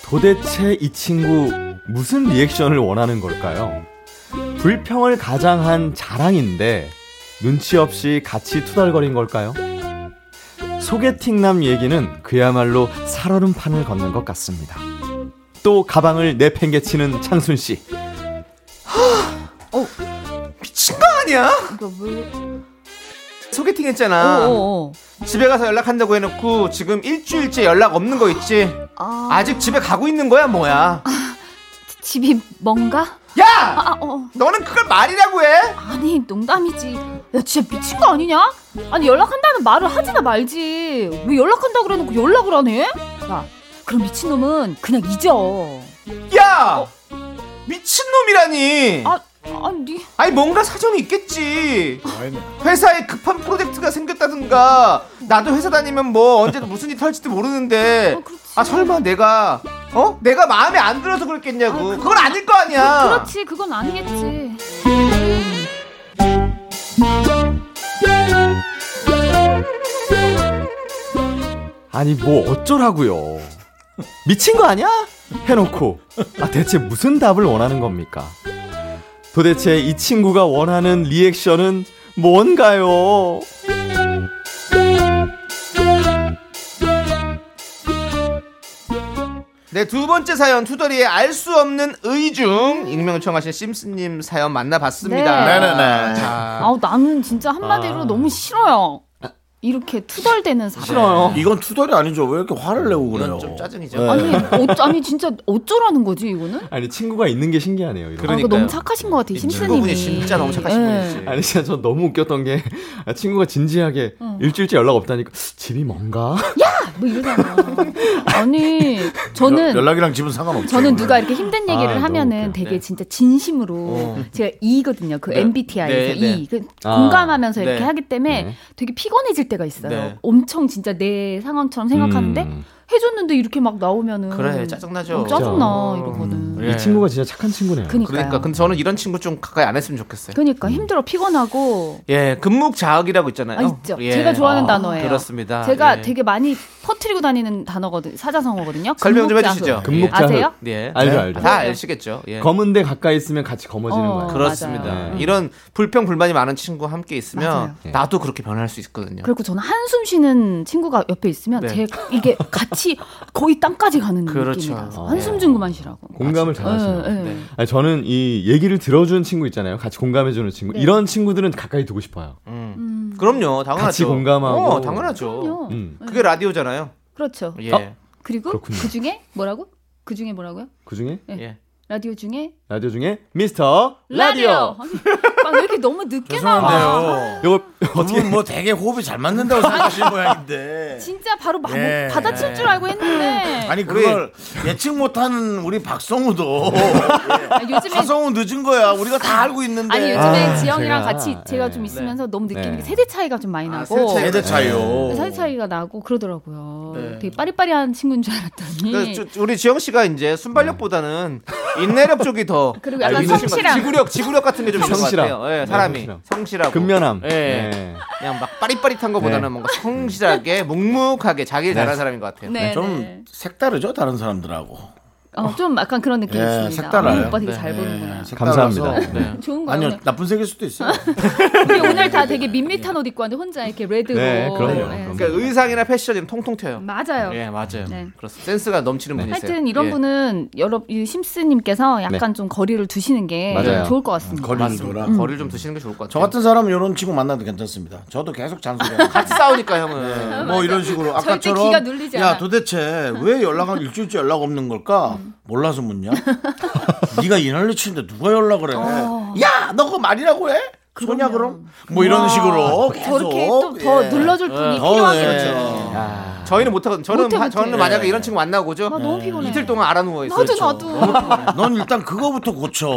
도대체 이 친구 무슨 리액션을 원하는 걸까요? 불평을 가장한 자랑인데 눈치 없이 같이 투덜거린 걸까요? 소개팅남 얘기는 그야말로 살얼음 판을 걷는 것 같습니다. 또 가방을 내팽개치는 창순 씨. 미친 거 아니야? 왜? 소개팅 했잖아. 어어어. 집에 가서 연락한다고 해놓고 지금 일주일째 연락 없는 거 있지? 아, 아직 집에 가고 있는 거야 뭐야? 집이 뭔가? 야! 아, 어. 너는 그걸 말이라고 해? 아니, 농담이지. 야, 진짜 미친 거 아니냐? 아니, 연락한다는 말을 하지나 말지. 왜 연락한다 그래놓고 연락을 안 해? 야, 그럼 미친놈은 그냥 잊어. 야! 미친놈이라니! 아, 아니, 아니 뭔가 사정이 있겠지. 회사에 급한 프로젝트가 생겼다든가 나도 회사 다니면 뭐 언제 무슨 일이 털지도 모르는데 어, 그렇지. 아 설마 내가 어 내가 마음에 안 들어서 그랬겠냐고 아, 그거- 그건 아닐 거 아니야. 그렇지, 그건 아니겠지. 아니 뭐 어쩌라고요? 미친 거 아니야? 해놓고 아 대체 무슨 답을 원하는 겁니까? 도대체 이 친구가 원하는 리액션은 뭔가요? 네, 두 번째 사연 투덜이의 알 수 없는 의중 익명 요청하신 심스님 사연 만나봤습니다. 네. 네네네. 자, 아우 나는 진짜 한마디로 너무 싫어요. 이렇게 투덜대는 사람. 싫어요. 이건 투덜이 아니죠. 왜 이렇게 화를 내고 그래요? 이건 좀 짜증이죠. 네. 아니, 어, 아니 진짜 어쩌라는 거지 이거는? 아니 친구가 있는 게 신기하네요. 이런. 아, 그러니까요. 이거 너무 착하신 것 같아요, 심스님이. 진짜 너무 착하신 예. 분이지. 아니 진짜 저 너무 웃겼던 게 아, 친구가 진지하게 일주일째 연락 없다니까 집이 뭔가 뭐 이러잖아. 아니 저는 연락이랑 집은 상관없죠. 저는 누가 이렇게 힘든 얘기를 아, 하면은. 되게 네. 진짜 진심으로 제가 E거든요. 그 네. MBTI에서 네, 네. E. 그 아. 공감하면서 이렇게 네. 하기 때문에 네. 되게 피곤해질 때가 있어요. 네. 엄청 진짜 내 상황처럼 생각하는데 음. 해줬는데 이렇게 막 나오면은 그래, 짜증나죠. 어, 짜증나. 이런 거는. 예. 이 친구가 진짜 착한 친구네요. 그니까요. 그러니까 근데 저는 이런 친구 좀 가까이 안 했으면 좋겠어요. 그러니까 힘들어 피곤하고 예, 금묵자학이라고 있잖아요. 아, 있죠. 예. 제가 좋아하는 아, 단어예요. 그렇습니다. 제가 예. 되게 많이 퍼뜨리고 다니는 단어거든 사자성어거든요. 설명 좀. 해주시죠. 금묵자흑. 아세요? 예. 알죠, 네. 알죠. 다 아시겠죠. 예. 검은데 가까이 있으면 같이 검어지는 어. 거예요. 그렇습니다. 맞아요. 이런 불평 불만이 많은 친구와 함께 있으면 맞아요. 나도 그렇게 변할 수 있거든요. 그리고 저는 한숨 쉬는 친구가 옆에 있으면 네. 제 이게 같이 거의 땅까지 가는 그렇죠. 느낌이라서 어. 한숨 좀 그만 쉬라고. 공감을 잘하시네요. 예, 예. 네. 아니, 저는 이 얘기를 들어주는 친구 있잖아요. 같이 공감해주는 친구. 네. 이런 친구들은 가까이 두고 싶어요. 음. 음, 그럼요, 당연하죠. 같이 공감하고. 어, 당연하죠. 음. 그게 라디오잖아요. 그렇죠. 예. 어? 그리고 그렇군요. 그 중에 뭐라고? 그 중에 뭐라고요? 그 중에 예. 라디오 중에 라디오 중에 미스터 라디오. 아니, 아, 왜 이렇게 너무 늦게 나와? 이거 어떻게 뭐 되게 호흡이 잘 맞는다고 생각하시는 모양인데. 진짜 바로 마, 예. 받아칠 줄 알고 했는데 아니 그걸 예측 못하는 우리 박성우도 아, 요즘에 박성우 늦은 거야. 우리가 다 알고 있는데. 아니 요즘에 아, 지영이랑 제가, 같이 제가 네. 좀 있으면서 너무 느끼는 네. 게 세대 차이가 좀 많이 아, 나고 세대 차이요. 세대 차이가 나고 그러더라고요. 네. 되게 빠리빠리한 친구인 줄 알았더니 그, 저- 우리 지영 씨가 이제 순발력보다는 인내력 쪽이 더 그리고 약간 같아요. 성실함. 지구력, 지구력 같은 게 좀 있는 것 성실함. 같아요. 예, 네, 사람이 성실함. 성실하고 근면함. 예. 네. 그냥 막 빠릿빠릿한 것보다는 네. 뭔가 성실하게 묵묵하게 자기를 잘하는 사람인 것 같아요. 네, 좀 네. 색다르죠 다른 사람들하고. 어, 좀 약간 그런 느낌이 예, 있습니다. 색달라요. 아, 오빠 되게 네. 잘 보는구나. 감사합니다. 네. 좋은 거예요. 아니요. 나쁜 색일 수도 있어요. 우리 오늘 다 되게 밋밋한 옷 입고 왔는데 혼자 이렇게 레드로. 네, 그럼요. 예. 그럼요. 그러니까 의상이나 패션이 통통 튀어요. 맞아요. 예, 맞아요. 네. 그렇습니다. 센스가 넘치는 분이세요. 하여튼 이런 예. 분은 여러 이 심스님께서 약간 좀 거리를 두시는 게 맞아요. 좋을 것 같습니다. 거리를 맞습니다. 둬라. 거리를 좀 두시는 게 좋을 것 같아요. 저 같은 사람은 이런 친구 만나도 괜찮습니다. 저도 계속 잔소리하고. 같이 싸우니까 형은. 뭐 이런 식으로 아까처럼 기가 눌리지 야 않아. 음. 도대체 왜 연락을 일주일째 연락 없는 걸까 몰라서 묻냐? 네가 이 난리 치는데 누가 연락을 어. 해야 너 그거 말이라고 해? 소냐 그럼? 뭐 이런 식으로 계속 저렇게 또더 예. 눌러줄 분이 더, 필요하겠죠. 예. 저희는 못하거든요. 저는 못해, 하- 못해. 저는 만약에 이런 친구 만나고죠. 나 너무 피곤해. 이틀 동안 알아 누워 있어요. 나도 나도. 넌 일단 그거부터 고쳐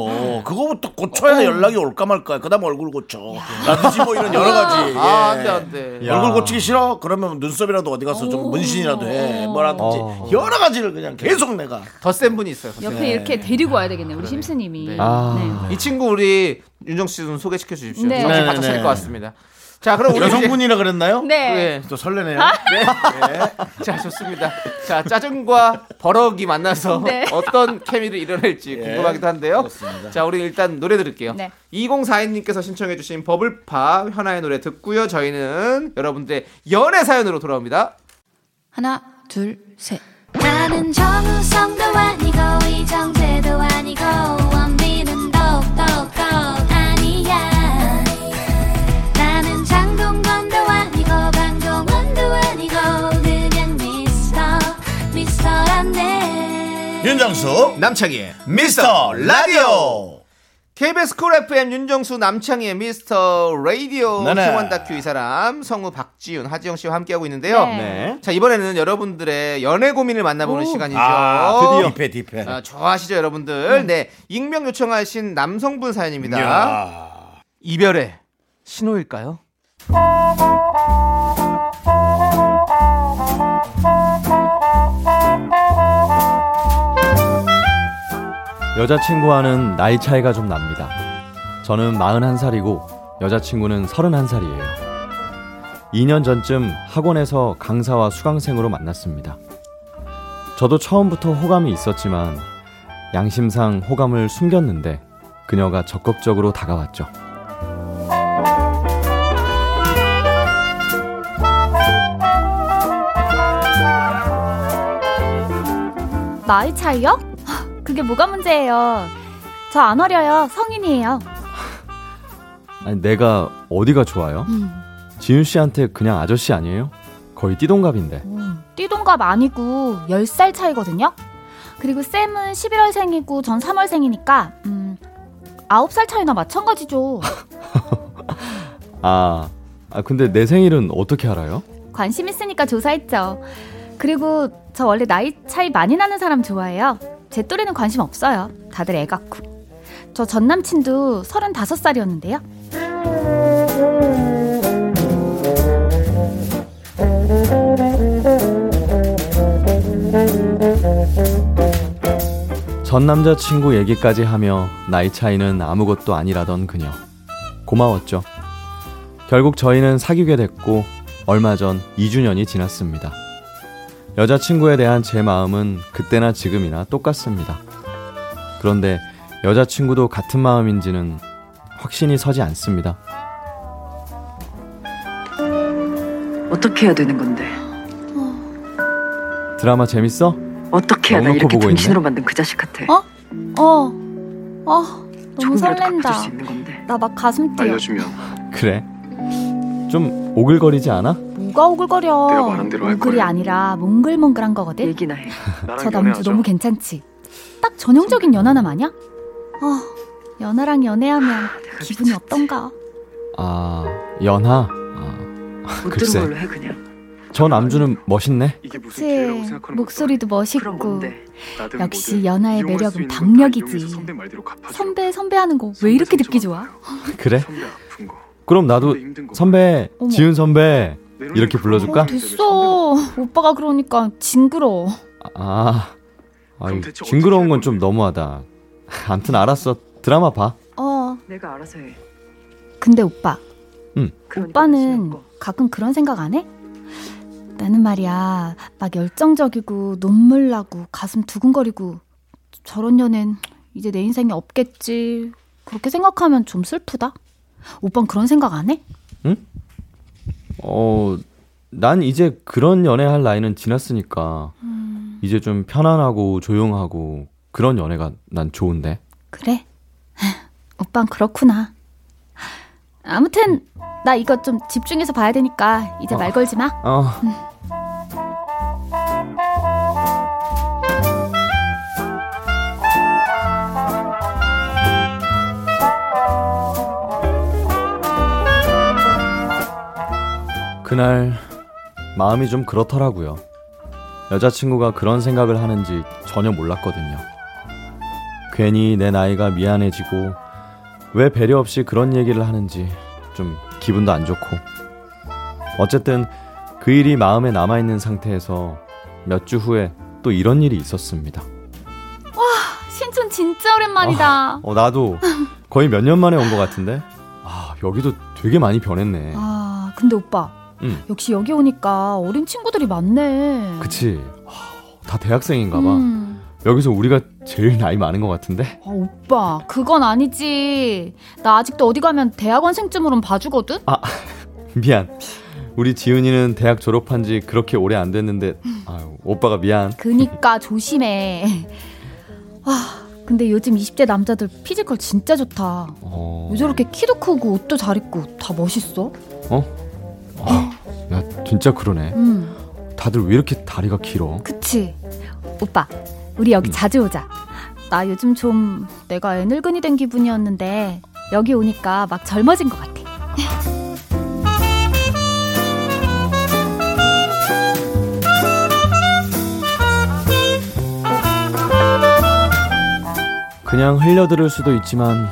그거부터 고쳐야 연락이 올까 말까 그다음 얼굴 고쳐 라든지 뭐 이런 여러 가지 아, 예. 안돼 안돼. 야. 얼굴 고치기 싫어? 그러면 눈썹이라도 어디 가서 좀 문신이라도 해. 뭐라든지 여러 가지를 그냥 계속 내가 더 센 분이 있어요. 더센 옆에 이렇게 데리고 와야 되겠네. 우리 심스님이. 네. 아. 이 친구 우리 윤정 씨 좀 소개시켜 주십시오. 네. 네, 바짝 네, 차릴 네. 것 같습니다. 자, 그럼 우리 여성분이라 그랬나요? 네. 네. 또 설레네요. 자, 좋습니다. 자, 짜증과 버럭이 만나서 네. 어떤 케미를 이뤄낼지 궁금하기도 한데요. 자, 우리 일단 노래 들을게요. 네. 2042님께서 신청해주신 버블팝 현아의 노래 듣고요. 저희는 여러분들의 연애 사연으로 돌아옵니다. 하나, 둘, 셋. 나는 정우성도 아니고 이정재도 아니고 윤정수 남창희의 미스터 라디오. KBS 쿨 FM 윤정수 남창희의 미스터 라디오 네네. 휴먼 다큐 이 사람 성우 박지윤 하지영 씨와 함께하고 있는데요. 네. 네. 자 이번에는 여러분들의 연애 고민을 만나보는 시간이죠. 아, 드디어 디페 디페. 아, 좋아하시죠 여러분들? 네 익명 요청하신 남성분 사연입니다. 이야. 이별의 신호일까요? 여자친구와는 나이 차이가 좀 납니다. 저는 41살이고 여자친구는 31살이에요. 2년 전쯤 학원에서 강사와 수강생으로 만났습니다. 저도 처음부터 호감이 있었지만 양심상 호감을 숨겼는데 그녀가 적극적으로 다가왔죠. 나이 차이요? 그게 뭐가 문제예요? 저 안 어려요. 성인이에요. 아니, 내가 어디가 좋아요? 음, 지윤 씨한테 그냥 아저씨 아니에요? 거의 띠동갑인데. 음, 띠동갑 아니고 10살 차이거든요? 그리고 쌤은 11월생이고 전 3월생이니까, 음, 9살 차이나 마찬가지죠. 아, 아 근데 내 생일은 어떻게 알아요? 관심 있으니까 조사했죠. 그리고 저 원래 나이 차이 많이 나는 사람 좋아해요. 제 또래는 관심 없어요. 다들 애 같고. 저 전 남친도 35살이었는데요. 전 남자친구 얘기까지 하며 나이 차이는 아무것도 아니라던 그녀. 고마웠죠. 결국 저희는 사귀게 됐고 얼마 전 2주년이 지났습니다. 여자친구에 대한 제 마음은 그때나 지금이나 똑같습니다. 그런데 여자친구도 같은 마음인지는 확신이 서지 않습니다. 어떻게 해야 되는 건데? 드라마 재밌어? 어떻게 해야 나 이렇게. 당신으로 만든 그 자식 같아? 어? 어, 어, 너무 설렌다. 나 막 가슴 뛰어. 그래. 좀 오글거리지 않아? 뭐가 오글거려. 내가 말한 대로 할 오글이 거야. 아니라 몽글몽글한 거거든. 얘기나 해. 저 남주 너무 괜찮지? 딱 전형적인 연하남 아니야? 어, 연하랑 연애하면 내가 기분이 미쳤지. 어떤가? 아, 연하? 아, 못 글쎄. 들은 걸로 해 그냥. 저 남주는 멋있네. 이게 무슨 기회라고 그치, 생각하는 목소리도 그럼 멋있고 뭔데? 나든 역시 뭐든 연하의 이용할 매력은 있는 건다 방력이지. 이용해서 선배 말대로 갚아줘. 선배 선배하는 거왜 이렇게 듣기 상처 좋아? 받아요. 그래? 선배 아픈 거. 그럼 나도 선배 힘든 거. 선배, 어머. 지은 선배 이렇게 불러줄까? 어, 됐어. 오빠가 그러니까 징그러워. 아, 아이, 징그러운 건할좀 너무하다. 암튼 알았어. 드라마 봐. 어, 내가 알아서 해. 근데 오빠, 그러니까 오빠는 거. 가끔 그런 생각 안 해? 나는 말이야, 막 열정적이고 눈물 나고 가슴 두근거리고 저런 연애는 이제 내 인생에 없겠지. 그렇게 생각하면 좀 슬프다. 오빤 그런 생각 안 해? 어, 난 이제 그런 연애할 나이는 지났으니까 이제 좀 편안하고 조용하고 그런 연애가 난 좋은데. 그래? 오빤 그렇구나. 아무튼 나 이거 좀 집중해서 봐야 되니까 이제 어. 말 걸지 마. 어. 그날 마음이 좀 그렇더라고요. 여자친구가 그런 생각을 하는지 전혀 몰랐거든요. 괜히 내 나이가 미안해지고 왜 배려 없이 그런 얘기를 하는지 좀 기분도 안 좋고 어쨌든 그 일이 마음에 남아있는 상태에서 몇 주 후에 또 이런 일이 있었습니다. 신촌 진짜 오랜만이다. 어, 나도 거의 몇 년 만에 온 것 같은데? 아, 여기도 되게 많이 변했네. 아, 근데 오빠. 응. 역시 여기 오니까 어린 친구들이 많네. 그치. 와, 다 대학생인가 봐. 음. 여기서 우리가 제일 나이 많은 것 같은데? 아, 오빠, 그건 아니지. 나 아직도 어디 가면 대학원생쯤으로는 봐주거든? 미안. 우리 지은이는 대학 졸업한 지 그렇게 오래 안 됐는데, 아유, 오빠가 미안. 그니까 조심해. 아, 근데 요즘 20대 남자들 physical 진짜 좋다. 어, 왜 저렇게 키도 크고 옷도 잘 입고 다 멋있어? 야, 진짜 그러네. 음, 다들 왜 이렇게 다리가 길어? 그치. 오빠, 우리 여기 음. 자주 오자. 나 요즘 좀 내가 애늙은이 된 기분이었는데 여기 오니까 막 젊어진 것 같아. 그냥 흘려들을 수도 있지만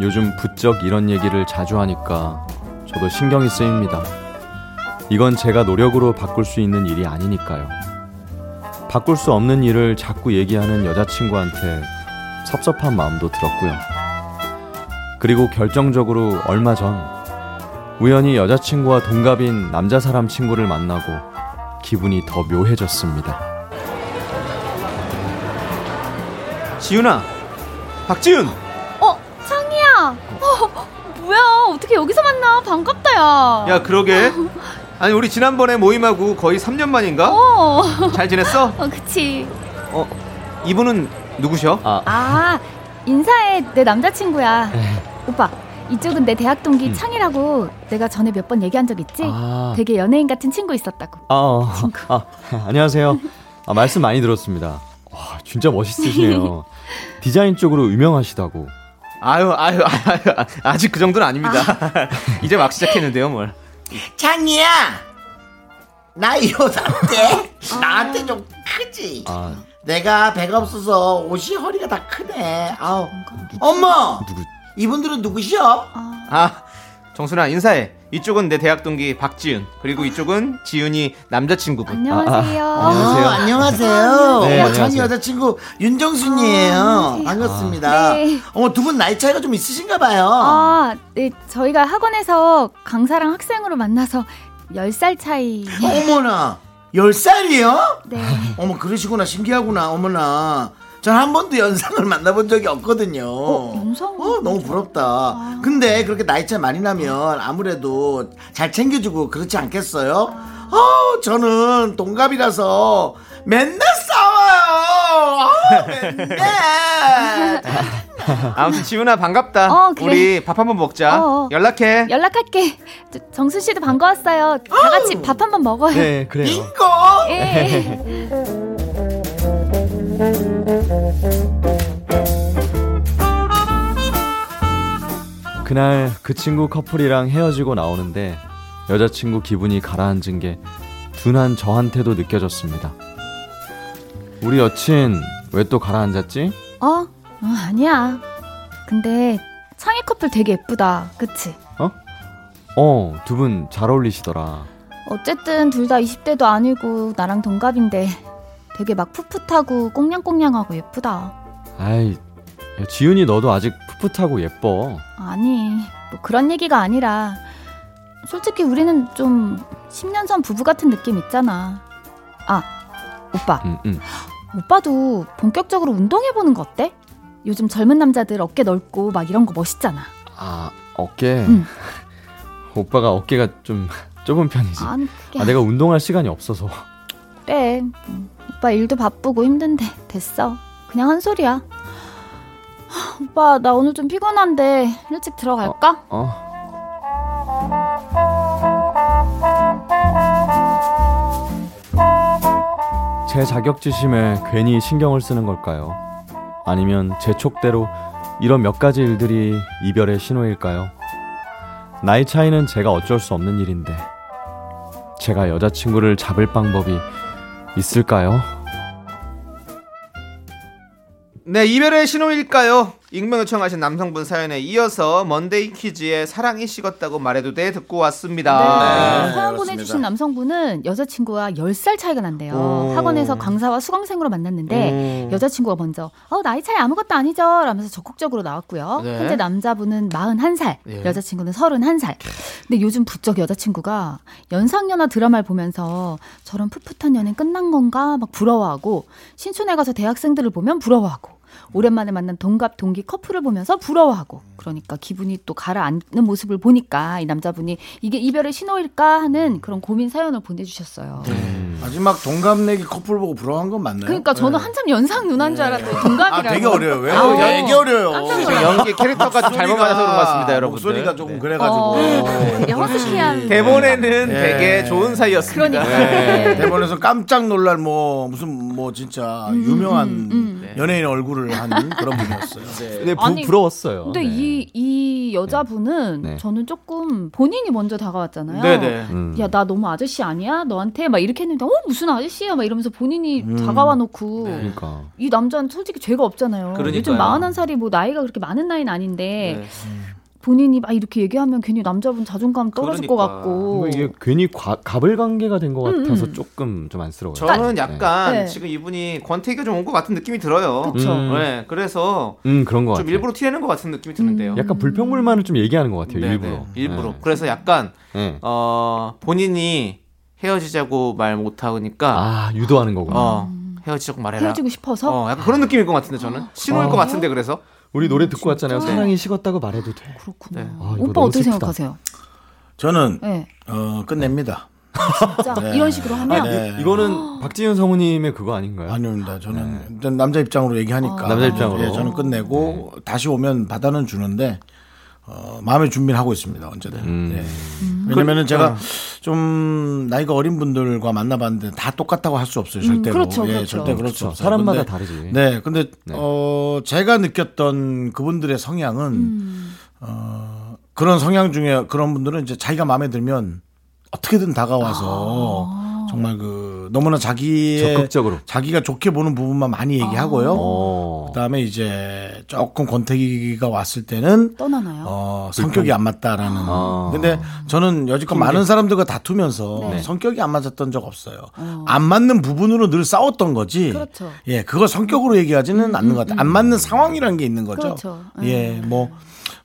요즘 부쩍 이런 얘기를 자주 하니까 저도 신경이 쓰입니다. 이건 제가 노력으로 바꿀 수 있는 일이 아니니까요. 바꿀 수 없는 일을 자꾸 얘기하는 여자친구한테 섭섭한 마음도 들었고요. 그리고 결정적으로 얼마 전 우연히 여자친구와 동갑인 남자 사람 친구를 만나고 기분이 더 묘해졌습니다. 지윤아, 박지윤. 어, 창희야. 어, 뭐야? 어떻게 여기서 만나? 반갑다, 야. 야 그러게. 아니 우리 지난번에 모임하고 거의 3년 만인가? 어, 잘 지냈어? 어, 그치. 이분은 누구셔? 아, 아, 인사해. 내 남자친구야. 오빠, 이쪽은 내 대학 동기 창이라고 내가 전에 몇 번 얘기한 적 있지? 아, 되게 연예인 같은 친구 있었다고. 아, 어, 아, 안녕하세요. 아, 말씀 많이 들었습니다. 와, 진짜 멋있으시네요. 디자인 쪽으로 유명하시다고. 아유, 아유, 아유, 아유, 아직 그 정도는 아닙니다. 이제 막 시작했는데요, 뭘. 창이야 나 여자인데 나한테 좀 크지? 아, 내가 배가 없어서 옷이 허리가 다 크네. 아우. 엄마 누구? 이분들은 누구시여? 아, 정순아, 인사해. 이쪽은 내 대학 동기 박지윤. 그리고 이쪽은 지윤이 남자친구분. 안녕하세요. 아, 안녕하세요. 안녕하세요. 네, 어머. 전 여자친구 윤정순이에요. 반갑습니다. 네. 어머, 두 분 나이 차이가 좀 있으신가 봐요. 아, 네, 저희가 학원에서 강사랑 학생으로 만나서 10살 차이. 어머나, 열 살이요? 네. 어머, 그러시구나. 신기하구나. 어머나. 전 한 번도 연상을 만나본 적이 없거든요. 어, 연상은 어, 너무 부럽다. 근데 그렇게 나이 차이 많이 나면 아무래도 잘 챙겨주고 그렇지 않겠어요? 어, 저는 동갑이라서 맨날 싸워요. 아, 맨날. 아무튼 지윤아, 반갑다. 어, 그래. 우리 밥 한번 먹자. 어, 어. 연락해. 연락할게. 저, 정순 씨도 반가웠어요. 다 같이 밥 한번 먹어요. 네, 그래요. 빙고! 예. 그날 그 친구 커플이랑 헤어지고 나오는데 여자친구 기분이 가라앉은 게 둔한 저한테도 느껴졌습니다. 우리 여친 왜 또 가라앉았지? 어? 어, 아니야. 근데 창희 커플 되게 예쁘다. 그치? 어, 두 분 잘 어울리시더라. 어쨌든 둘 다 20대도 아니고 나랑 동갑인데 되게 막 풋풋하고 꽁냥꽁냥하고 예쁘다. 아이, 야, 지윤이 너도 아직 풋풋하고 예뻐. 아니, 뭐 그런 얘기가 아니라 솔직히 우리는 좀 10년 전 부부 같은 느낌 있잖아. 아, 오빠. 응, 응. 오빠도 본격적으로 운동해보는 거 어때? 요즘 젊은 남자들 어깨 넓고 막 이런 거 멋있잖아. 아, 어깨. 응. 오빠가 어깨가 좀 좁은 편이지. 아니, 그게 아, 내가 운동할 시간이 없어서. 그래. 음, 오빠 일도 바쁘고 힘든데 됐어. 그냥 한 소리야. 하, 오빠 나 오늘 좀 피곤한데 일찍 들어갈까? 어. 제 자격지심에 괜히 신경을 쓰는 걸까요? 아니면 제 촉대로 이런 몇 가지 일들이 이별의 신호일까요? 나이 차이는 제가 어쩔 수 없는 일인데 제가 여자친구를 잡을 방법이 있을까요? 네, 이별의 신호일까요? 익명 요청하신 남성분 사연에 이어서 먼데이 퀴즈의 사랑이 식었다고 말해도 돼 듣고 왔습니다. 네. 네, 사연. 보내주신 남성분은 여자친구와 10살 차이가 난대요. 오. 학원에서 강사와 수강생으로 만났는데 음. 여자친구가 먼저 어 나이 차이 아무것도 아니죠 라면서 적극적으로 나왔고요. 네. 현재 남자분은 41살, 예. 여자친구는 31살. 근데 요즘 부쩍 여자친구가 연상연하 드라마를 보면서 저런 풋풋한 연애 끝난 건가 막 부러워하고 신촌에 가서 대학생들을 보면 부러워하고 오랜만에 만난 동갑 동기 커플을 보면서 부러워하고 그러니까 기분이 또 가라앉는 모습을 보니까 이 남자분이 이게 이별의 신호일까 하는 그런 고민 사연을 보내주셨어요. 마지막 동갑내기 커플 보고 부러워한 건 맞나요? 그러니까 저는 한참 연상 누나인 줄 알았더니 동갑이라고. 아, 되게 어려요. 왜? 아우, 되게 어려요. 깜짝 놀랐어요. 연기 캐릭터가 좀 잘못 맞아서 그런 것 같습니다, 여러분. 목소리가 조금 그래가지고. 어, 되게 허스키한. 대본에는 네. 되게 좋은 사이였습니다. 그러니까. 네, 대본에서 깜짝 놀랄 뭐 무슨 뭐 진짜 유명한 음, 연예인 얼굴을 한 그런 분이었어요. 근데 부, 아니, 부러웠어요. 근데 네. 이, 이 여자분은 네. 저는 조금 본인이 먼저 다가왔잖아요. 네네. 음. 야, 나 너무 아저씨 아니야? 너한테 막 이렇게 했는데, 어, 무슨 아저씨야? 막 이러면서 본인이 음. 다가와 놓고. 그러니까. 이 남자는 솔직히 죄가 없잖아요. 그러니까요. 요즘 41살이 뭐 나이가 그렇게 많은 나이는 아닌데, 네. 본인이 막 이렇게 얘기하면 괜히 남자분 자존감 떨어질 것 그러니까. 같고. 뭔가 이게 괜히 과, 갑을 관계가 된것 음, 같아서 음. 조금 좀 안쓰러워요. 저는 약간 네. 지금 이분이 권태기가 좀 온 것 같은 느낌이 들어요. 그쵸. 음. 네, 그래서 음 그런 것좀 같아요. 일부러 티내는 것 같은 느낌이 드는데요. 약간 불평불만을 좀 얘기하는 것 같아요. 네네, 일부러. 일부러. 네. 그래서 약간 네. 어 본인이 헤어지자고 말 못하니까 아 유도하는 거구나. 어 헤어지자고 말해라. 헤어지고 싶어서? 어 약간 그런 느낌일 것 같은데 저는 신호일 아. 것 같은데 그래서 우리 노래 듣고 왔잖아요. 진짜? 사랑이 식었다고 말해도 돼. 그렇구나. 네. 아, 이거 오빠 어떻게 슬프다. 생각하세요? 저는 네. 어, 끝냅니다. 진짜 네. 이런 식으로 하면 네. 이거는 박지윤 성우님의 그거 아닌가요? 아닙니다. 저는 일단 남자 입장으로 얘기하니까. 남자 입장으로. 예, 저는 끝내고 다시 오면 받아는 주는데 어, 마음의 준비를 하고 있습니다. 언제든. 음. 예. 왜냐면은 제가 좀 나이가 어린 분들과 만나봤는데 다 똑같다고 할 수 없어요. 절대로. 그렇죠, 예, 그렇죠. 절대 그럴 수 그렇죠. 없어요. 사람마다 근데- 다르지. 네, 근데 네. 어 제가 느꼈던 그분들의 성향은 음. 어 그런 성향 중에 그런 분들은 이제 자기가 마음에 들면 어떻게든 다가와서 아. 정말 그 너무나 자기의 적극적으로. 자기가 좋게 보는 부분만 많이 얘기하고요. 어. 그다음에 이제 조금 권태기가 왔을 때는 떠나나요? 어, 성격이 안 맞다라는. 아. 근데 저는 여지껏 많은 사람들과 다투면서 네. 성격이 안 맞았던 적 없어요. 안 맞는 부분으로 늘 싸웠던 거지. 그렇죠. 예, 그걸 성격으로 얘기하지는 않는 것 같아요. 안 맞는 상황이라는 게 있는 거죠. 그렇죠. 예, 뭐,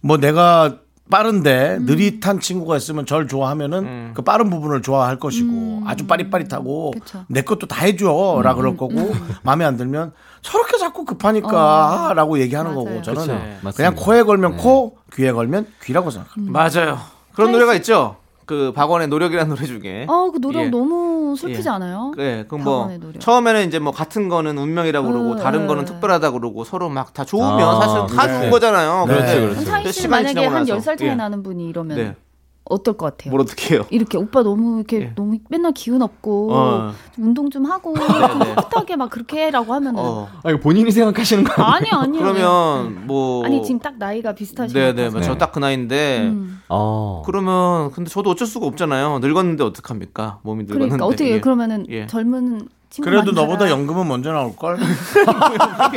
뭐 내가 빠른데 느릿한 친구가 있으면 절 좋아하면은 그 빠른 부분을 좋아할 것이고 아주 빠릿빠릿하고 그쵸. 내 것도 다 해줘라 그럴 거고 마음에 안 들면 저렇게 자꾸 급하니까 라고 얘기하는 맞아요. 거고 저는 그쵸. 그냥 맞습니다. 코에 걸면 코 귀에 걸면 귀라고 생각합니다. 맞아요. 그런 노래가 있죠. 그 박원의 노력이라는 노래 중에. 어, 그 노래 예. 너무 슬프지 예. 않아요? 네, 그럼 뭐 박원의 노력. 처음에는 이제 뭐 같은 거는 운명이라고 그러고 음, 다른 네. 거는 특별하다 그러고 서로 막 다 좋으면 아, 사실은 다 네. 좋은 거잖아요. 네. 그렇죠, 그렇죠. 차이 시간이 만약에 지나고 한 나서, 10살 차이 예. 나는 분이 이러면 네. 어떨 것 같아요? 뭘 어떻게 해요? 이렇게 오빠 너무 이렇게 예. 너무 맨날 기운 없고 어. 좀 운동 좀 하고 좀 꿋꿋하게 막 그렇게 해라고 하면은 어. 아, 이거 본인이 생각하시는 거 아니에요? 아니 아니 그러면 뭐 아니 지금 딱 나이가 비슷하시고 네네, 네. 저딱 그 나이인데 음. 어. 그러면 근데 저도 어쩔 수가 없잖아요. 늙었는데 어떡합니까? 몸이 늙었는데. 그러니까 어떻게 예. 그러면은 예. 젊은 그래도. 너보다 연금은 먼저 나올 걸. 그러니까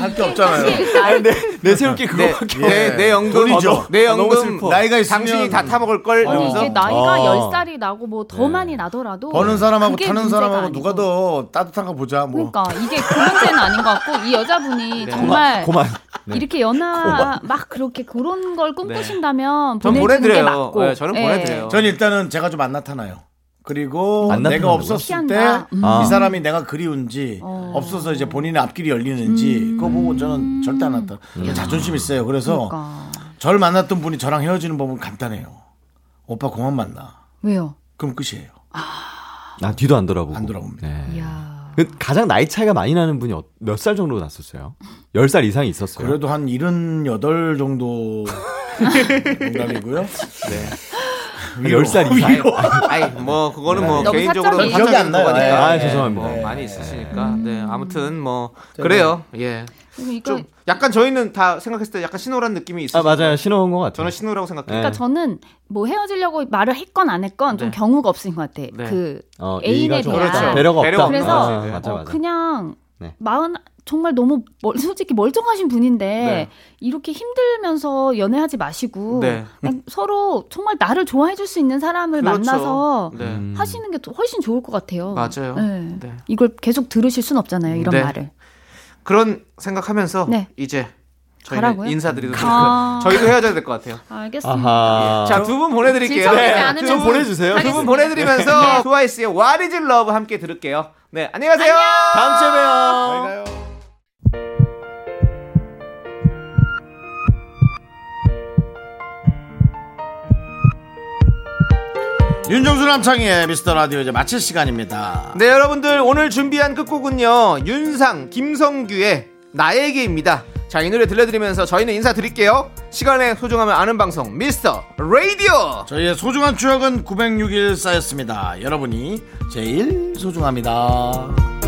할게 이게 없잖아요. 사실 나이- 내세울 게 내, 그거밖에 내, 내 연금 돈이죠. 내 연금. 나이가 있으면 당신이 다 타먹을 걸 아니 이게 나이가 어. 10살이 나고 뭐 더 많이 나더라도 버는 사람하고 타는 사람하고 아니고. 누가 더 따뜻한가 보자. 뭐. 그러니까 이게 그 문제는 아닌 것 같고 이 여자분이 네. 정말 고만. 네. 이렇게 연하 막 그렇게 그런 걸 꿈꾸신다면 게 보내드려요. 맞고 네, 저는 예. 보내드려요. 전 일단은 제가 좀 안 나타나요. 그리고 안 내가? 없었을 때 피한다. 이 음. 아. 사람이 내가 그리운지 어. 없어서 이제 본인의 앞길이 열리는지 그거 보고 저는 절대 안 나타. 자존심 있어요. 그래서 그러니까 절 만났던 분이 저랑 헤어지는 법은 간단해요. 오빠 그만 만나. 왜요? 그럼 끝이에요. 아, 뒤도 안 돌아보고. 안 돌아봅니다. 네. 이야 그 가장 나이 차이가 많이 나는 분이 어, 몇살 정도 났었어요? 10살 이상이 있었어요. 그래도 한 78 정도 농담이고요. 네. 한 10살 이상. 아이 뭐 그거는 뭐 개인적으로 사적인 기억이 안 나요. 거니까. 예. 아, 예, 죄송합니다. 뭐 네. 많이 있으시니까. 네. 아무튼 뭐 그래요. 예. 좀 약간 저희는 다 생각했을 때 약간 신호란 느낌이 있어요. 아, 맞아요. 신호인 것 같아요. 저는 신호라고 생각해요. 그러니까 네. 저는 뭐 헤어지려고 말을 했건 안 했건 좀 네. 경우가 없은 것 같아. 네. 그 어, 애인에 대한 없다. 배려가 배려가 없다. 없다. 아, 그래서 맞아, 어, 맞아. 그냥 네. 마흔 정말 너무 멀, 솔직히 멀쩡하신 분인데 네. 이렇게 힘들면서 연애하지 마시고 네. 그냥 서로 정말 나를 좋아해 줄 수 있는 사람을 그렇죠. 만나서 네. 음. 하시는 게 훨씬 좋을 것 같아요. 맞아요. 네. 네. 이걸 계속 들으실 순 없잖아요. 이런 네. 말을. 그런 생각하면서 네. 이제 저희는 가라고요? 인사드리도록 아. 저희도 헤어져야 될 것 같아요. 알겠습니다. 아하. 자, 두 분 보내드릴게요. 지쳐지지 않으면 좀 보내주세요. 두 분 보내드리면서 트와이스의 What is Love 함께 들을게요. 네, 안녕하세요. 다음 주에 봬요. 윤정수 남창희의 미스터 라디오 이제 마칠 시간입니다. 네, 여러분들 오늘 준비한 끝곡은요. 윤상, 김성규의 나에게입니다. 자, 이 노래 들려드리면서 저희는 인사드릴게요. 시간의 소중함을 아는 방송 미스터 라디오. 저희의 소중한 추억은 906일 쌓였습니다. 여러분이 제일 소중합니다.